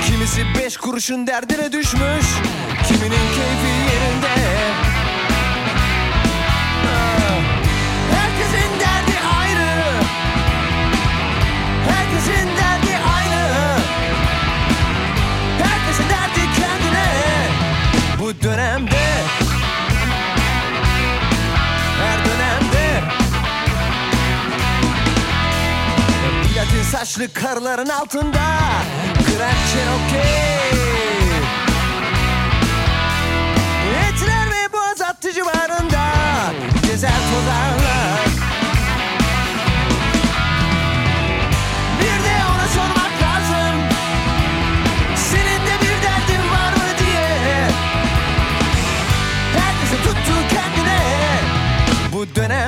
Kimisi beş kuruşun derdine düşmüş Kiminin keyfi yerinde saçlı karların altında. Grand Cherokee. Etiler ve boğaz hattı civarında. Gezer tozarlar. Bir de ona sormak lazım. Senin de bir derdin var mı diye. Herkese tuttu kendine. Bu dönemde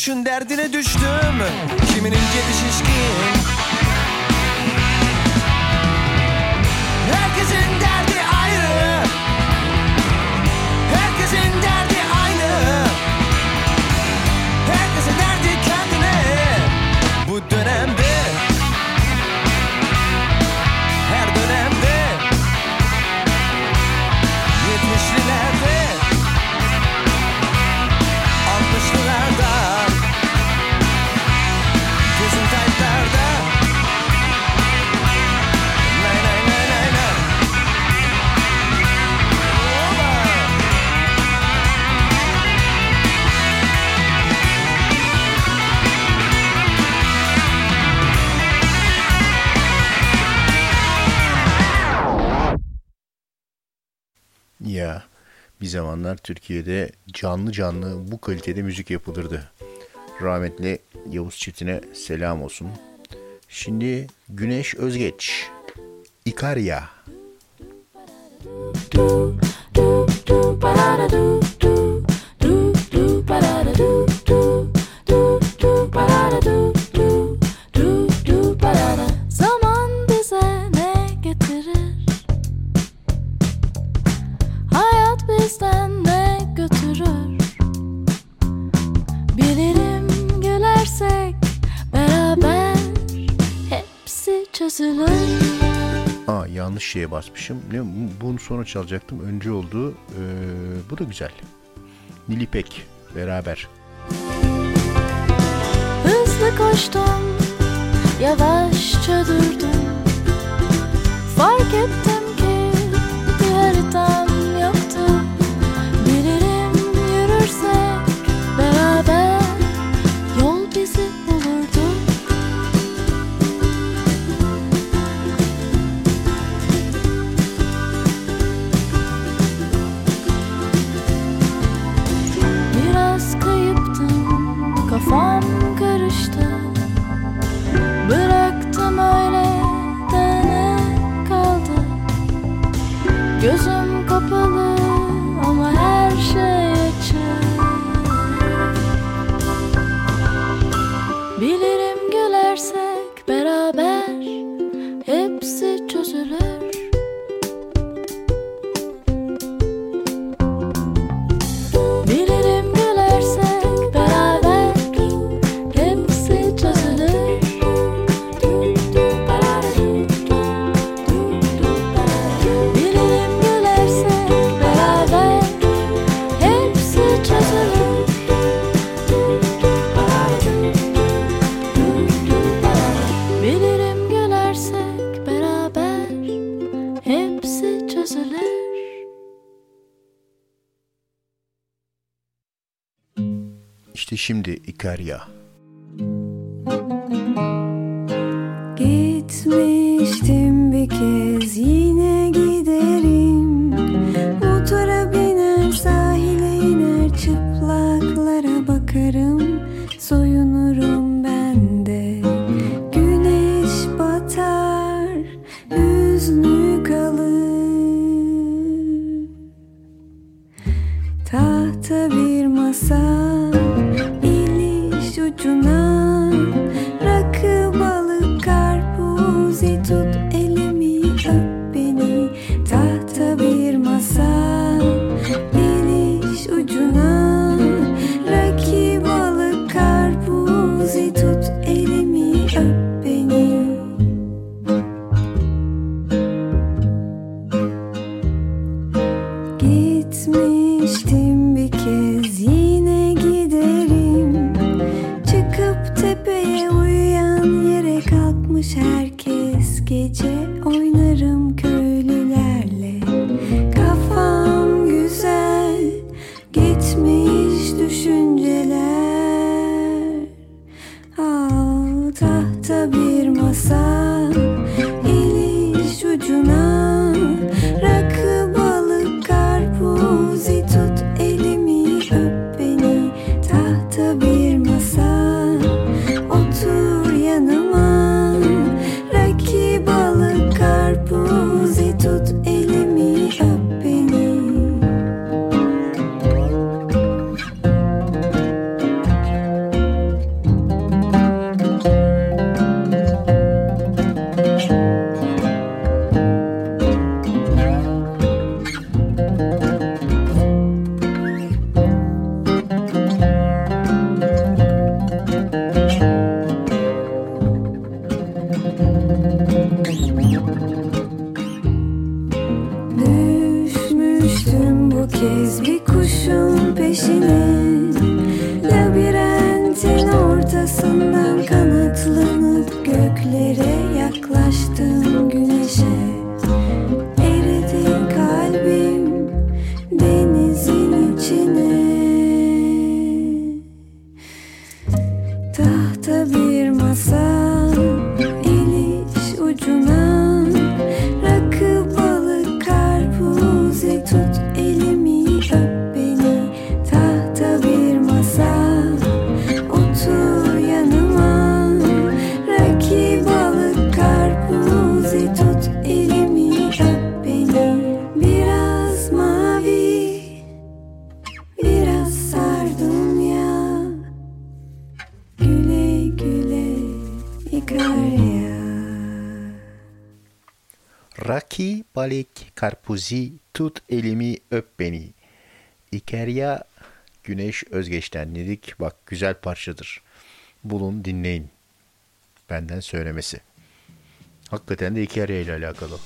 kuruşun derdine düştüm. Kiminin cebi şişkin zamanlar Türkiye'de canlı canlı bu kalitede müzik yapılırdı. Rahmetli Yavuz Çetin'e selam olsun. Şimdi Güneş Özgeç. İkarya. Zaman Aa yanlış şeye basmışım. Ne bunu sonra çalacaktım. Önce oldu. Ee, bu da güzel. Nilipek beraber. Hızlı koştum, yavaşça durdum. Fark ettim kuzi tut elimi öp beni. İkerya Güneş Özgeç'ten dedik. Bak güzel parçadır. Bulun dinleyin. Benden söylemesi. Hakikaten de İkerya ile alakalı.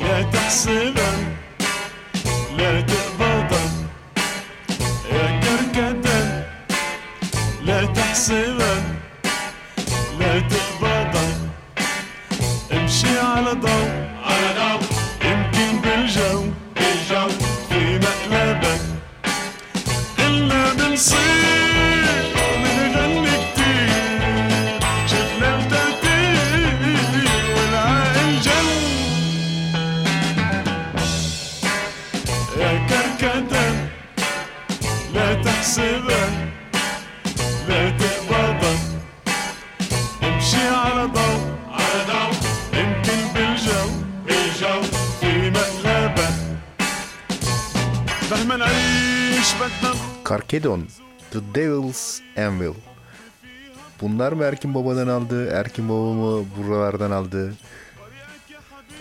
Erken while ago. Karkedon, The Devil's Anvil. Bunlar mı Erkin Baba'dan aldı? Erkin Baba mı buralardan aldı?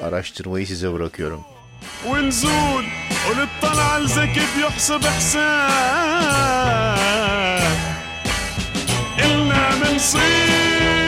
Araştırmayı size bırakıyorum. ونزول ونطلع الزكي بيحسب حساب إلنا بنصير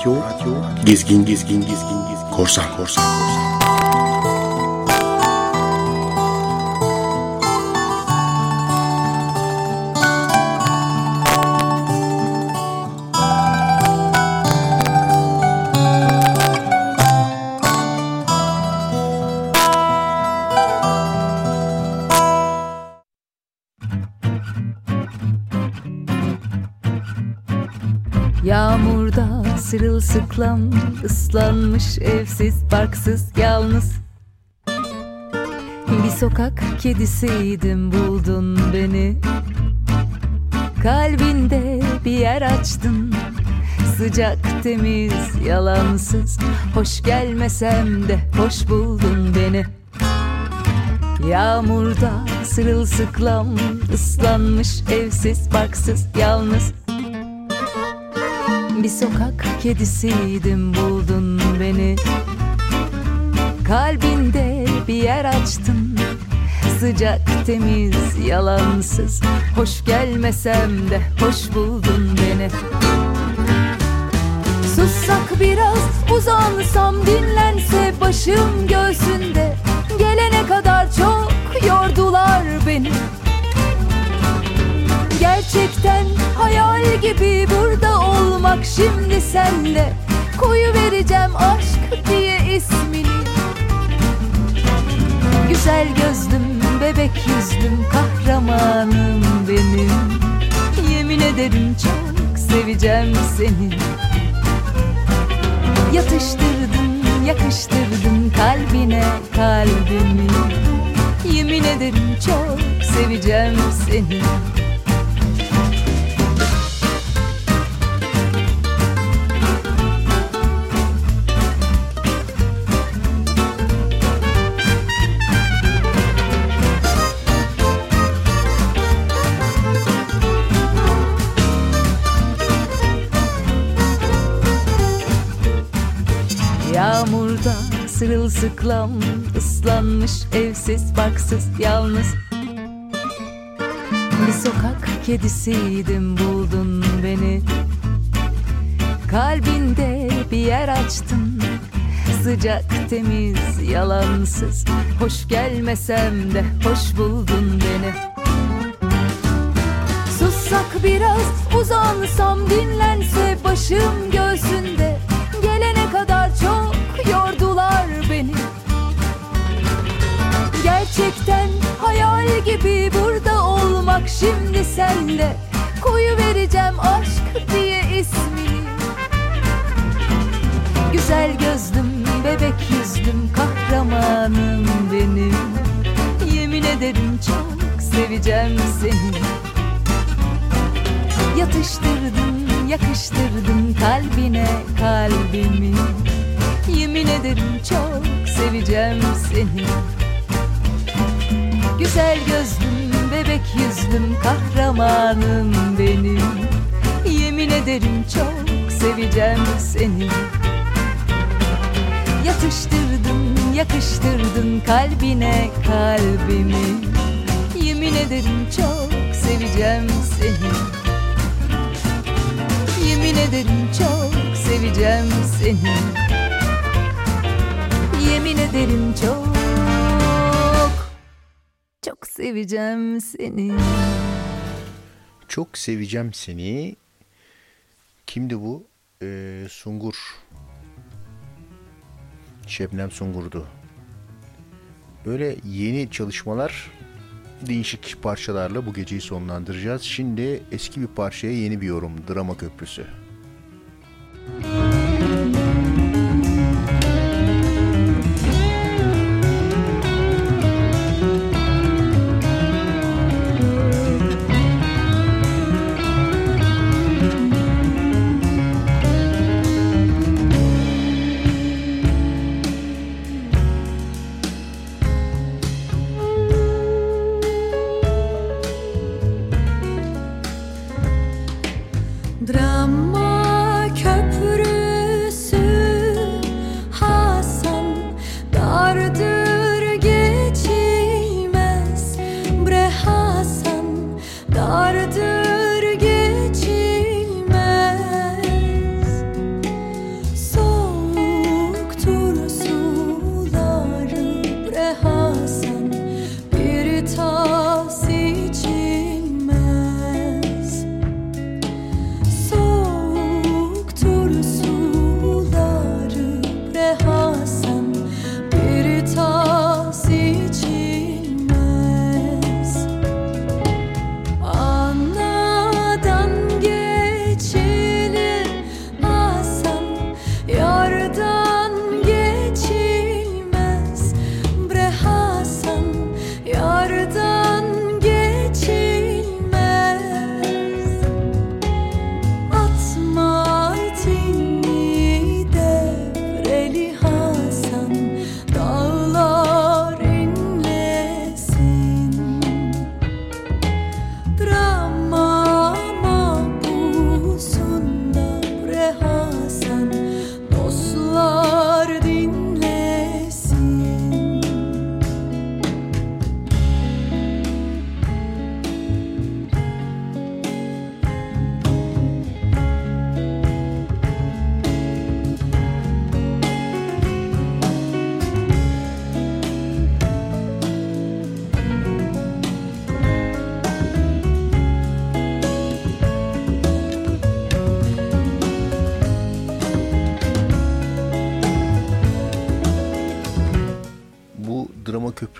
Radyo, gezgin, gezgin, gezgin, gezgin, korsan, korsan, korsan. Sırılsıklam ıslanmış evsiz barksız yalnız. Bir sokak kedisiydim buldun beni. Kalbinde bir yer açtın. Sıcak temiz yalansız. Hoş gelmesem de hoş buldun beni. Yağmurda sırılsıklam ıslanmış evsiz barksız yalnız bir sokak kedisiydim buldun beni. Kalbinde bir yer açtın Sıcak temiz yalansız. Hoş gelmesem de hoş buldun beni. Sussak biraz uzansam dinlense başım göğsünde. Gelene kadar çok yordular beni. Gerçekten hayal gibi burada olmak şimdi sende Koyu vereceğim aşk diye ismini. Güzel gözlüm, bebek yüzlüm, kahramanım benim. Yemin ederim çok seveceğim seni. Yatıştırdın, yakıştırdın kalbine kalbimi. Yemin ederim çok seveceğim seni sırılsıklam ıslanmış evsiz barksız yalnız. Bir sokak kedisiydim buldun beni. Kalbinde bir yer açtın Sıcak temiz yalansız. Hoş gelmesem de hoş buldun beni. Sussak biraz uzansam dinlense başım göğsünde. Gelene kadar çok Gerçekten hayal gibi burada olmak şimdi sende Koyu vereceğim aşk diye ismini. Güzel gözlüm, bebek yüzlüm, kahramanım benim. Yemin ederim çok seveceğim seni. Yatıştırdın, yakıştırdın kalbine kalbimi. Yemin ederim çok seveceğim seni Güzel gözlüm, bebek yüzlüm, kahramanım benim. Yemin ederim çok seveceğim seni. Yatıştırdın, yakıştırdın kalbine kalbimi. Yemin ederim çok seveceğim seni. Yemin ederim çok seveceğim seni. Yemin ederim çok seveceğim seni Çok seveceğim seni. Kimdi bu? Ee, Sungur. Şebnem Sungur'du. Böyle yeni çalışmalar değişik parçalarla bu geceyi sonlandıracağız. Şimdi eski bir parçaya yeni bir yorum. Drama Köprüsü. Drama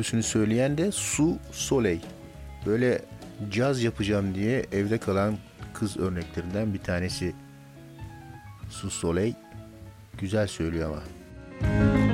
köprüsünü söyleyen de Su Soleil. Böyle caz yapacağım diye evde kalan kız örneklerinden bir tanesi. Su Soleil güzel söylüyor ama. Mezar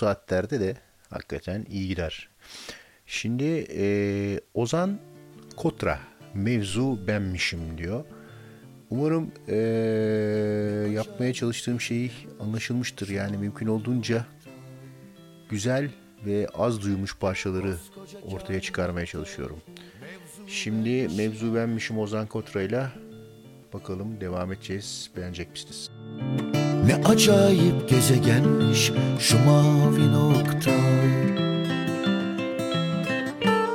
saatlerde de hakikaten iyi gider. Şimdi eee, Ozan Kotra mevzu benmişim diyor. Umarım eee, yapmaya çalıştığım şey anlaşılmıştır. Yani mümkün olduğunca güzel ve az duyulmuş parçaları ortaya çıkarmaya çalışıyorum. Şimdi mevzu benmişim Ozan Kotra'yla bakalım devam edeceğiz. Beğenecek misiniz? Ne acayip gezegenmiş şu mavi nokta.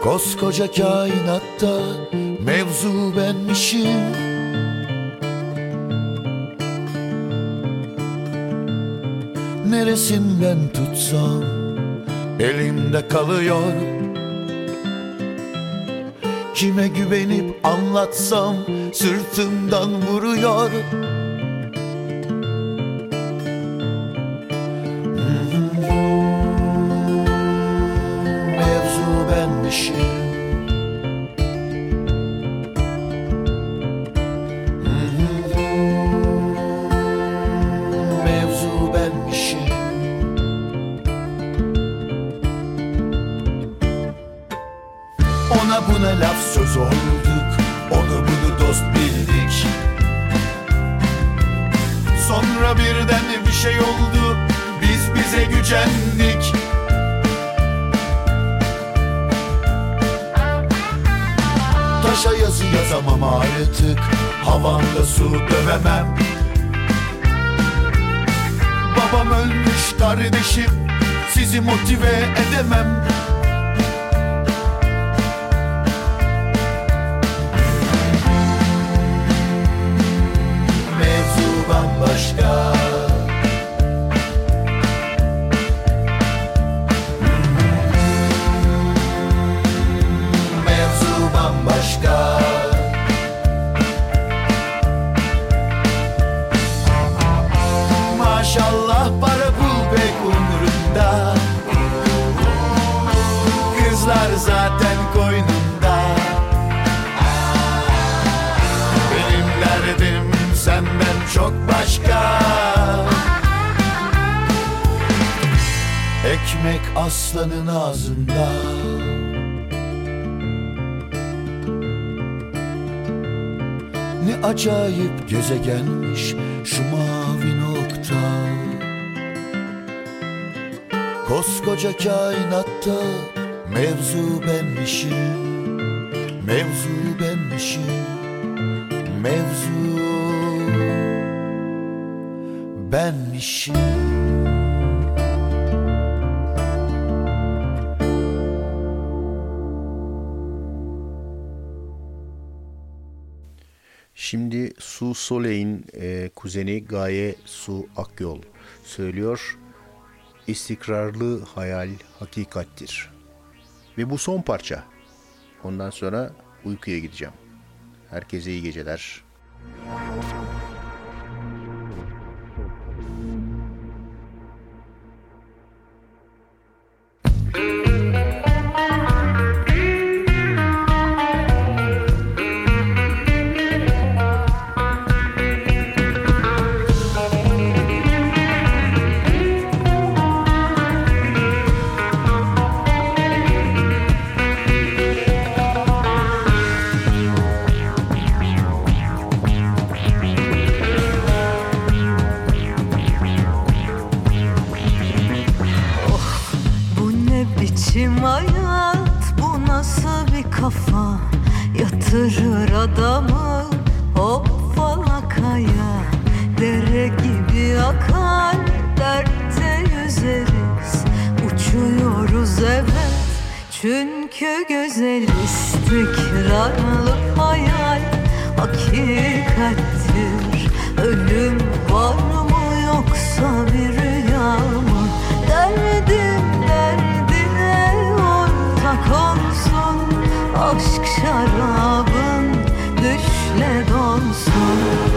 Koskoca kainatta mevzu benmişim. Neresinden tutsam elimde kalıyor. Kime güvenip anlatsam sırtımdan vuruyor Birden bir şey oldu. Biz bize gücendik. Taşa yazı yazamam artık. Havanda su dövemem. Babam ölmüş kardeşim. Sizi motive edemem aslanın ağzında. Ne acayip gezegenmiş şu mavi nokta. Koskoca kainatta mevzu benmişim Mevzu benmişim Mevzu benmişim Su Soleil'in e, kuzeni Gaye Su Akyol söylüyor. İstikrarlı hayal hakikattir. Ve bu son parça. Ondan sonra uykuya gideceğim. Herkese iyi geceler. Bu Yatırır adamı Hop falakaya. Dere gibi akar Dertte yüzeriz. Uçuyoruz evet Çünkü güzel. İstikrarlı hayal Hakikattir. Ölüm var mı yoksa bir rüya mı? Derdim derdine ortak olsun Aşk şarabın düşle donsun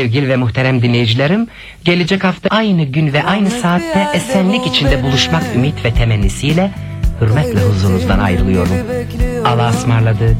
Sevgili ve muhterem dinleyicilerim, gelecek hafta aynı gün ve aynı saatte esenlik içinde buluşmak ümit ve temennisiyle hürmetle huzurunuzdan ayrılıyorum. Allah'a ısmarladık.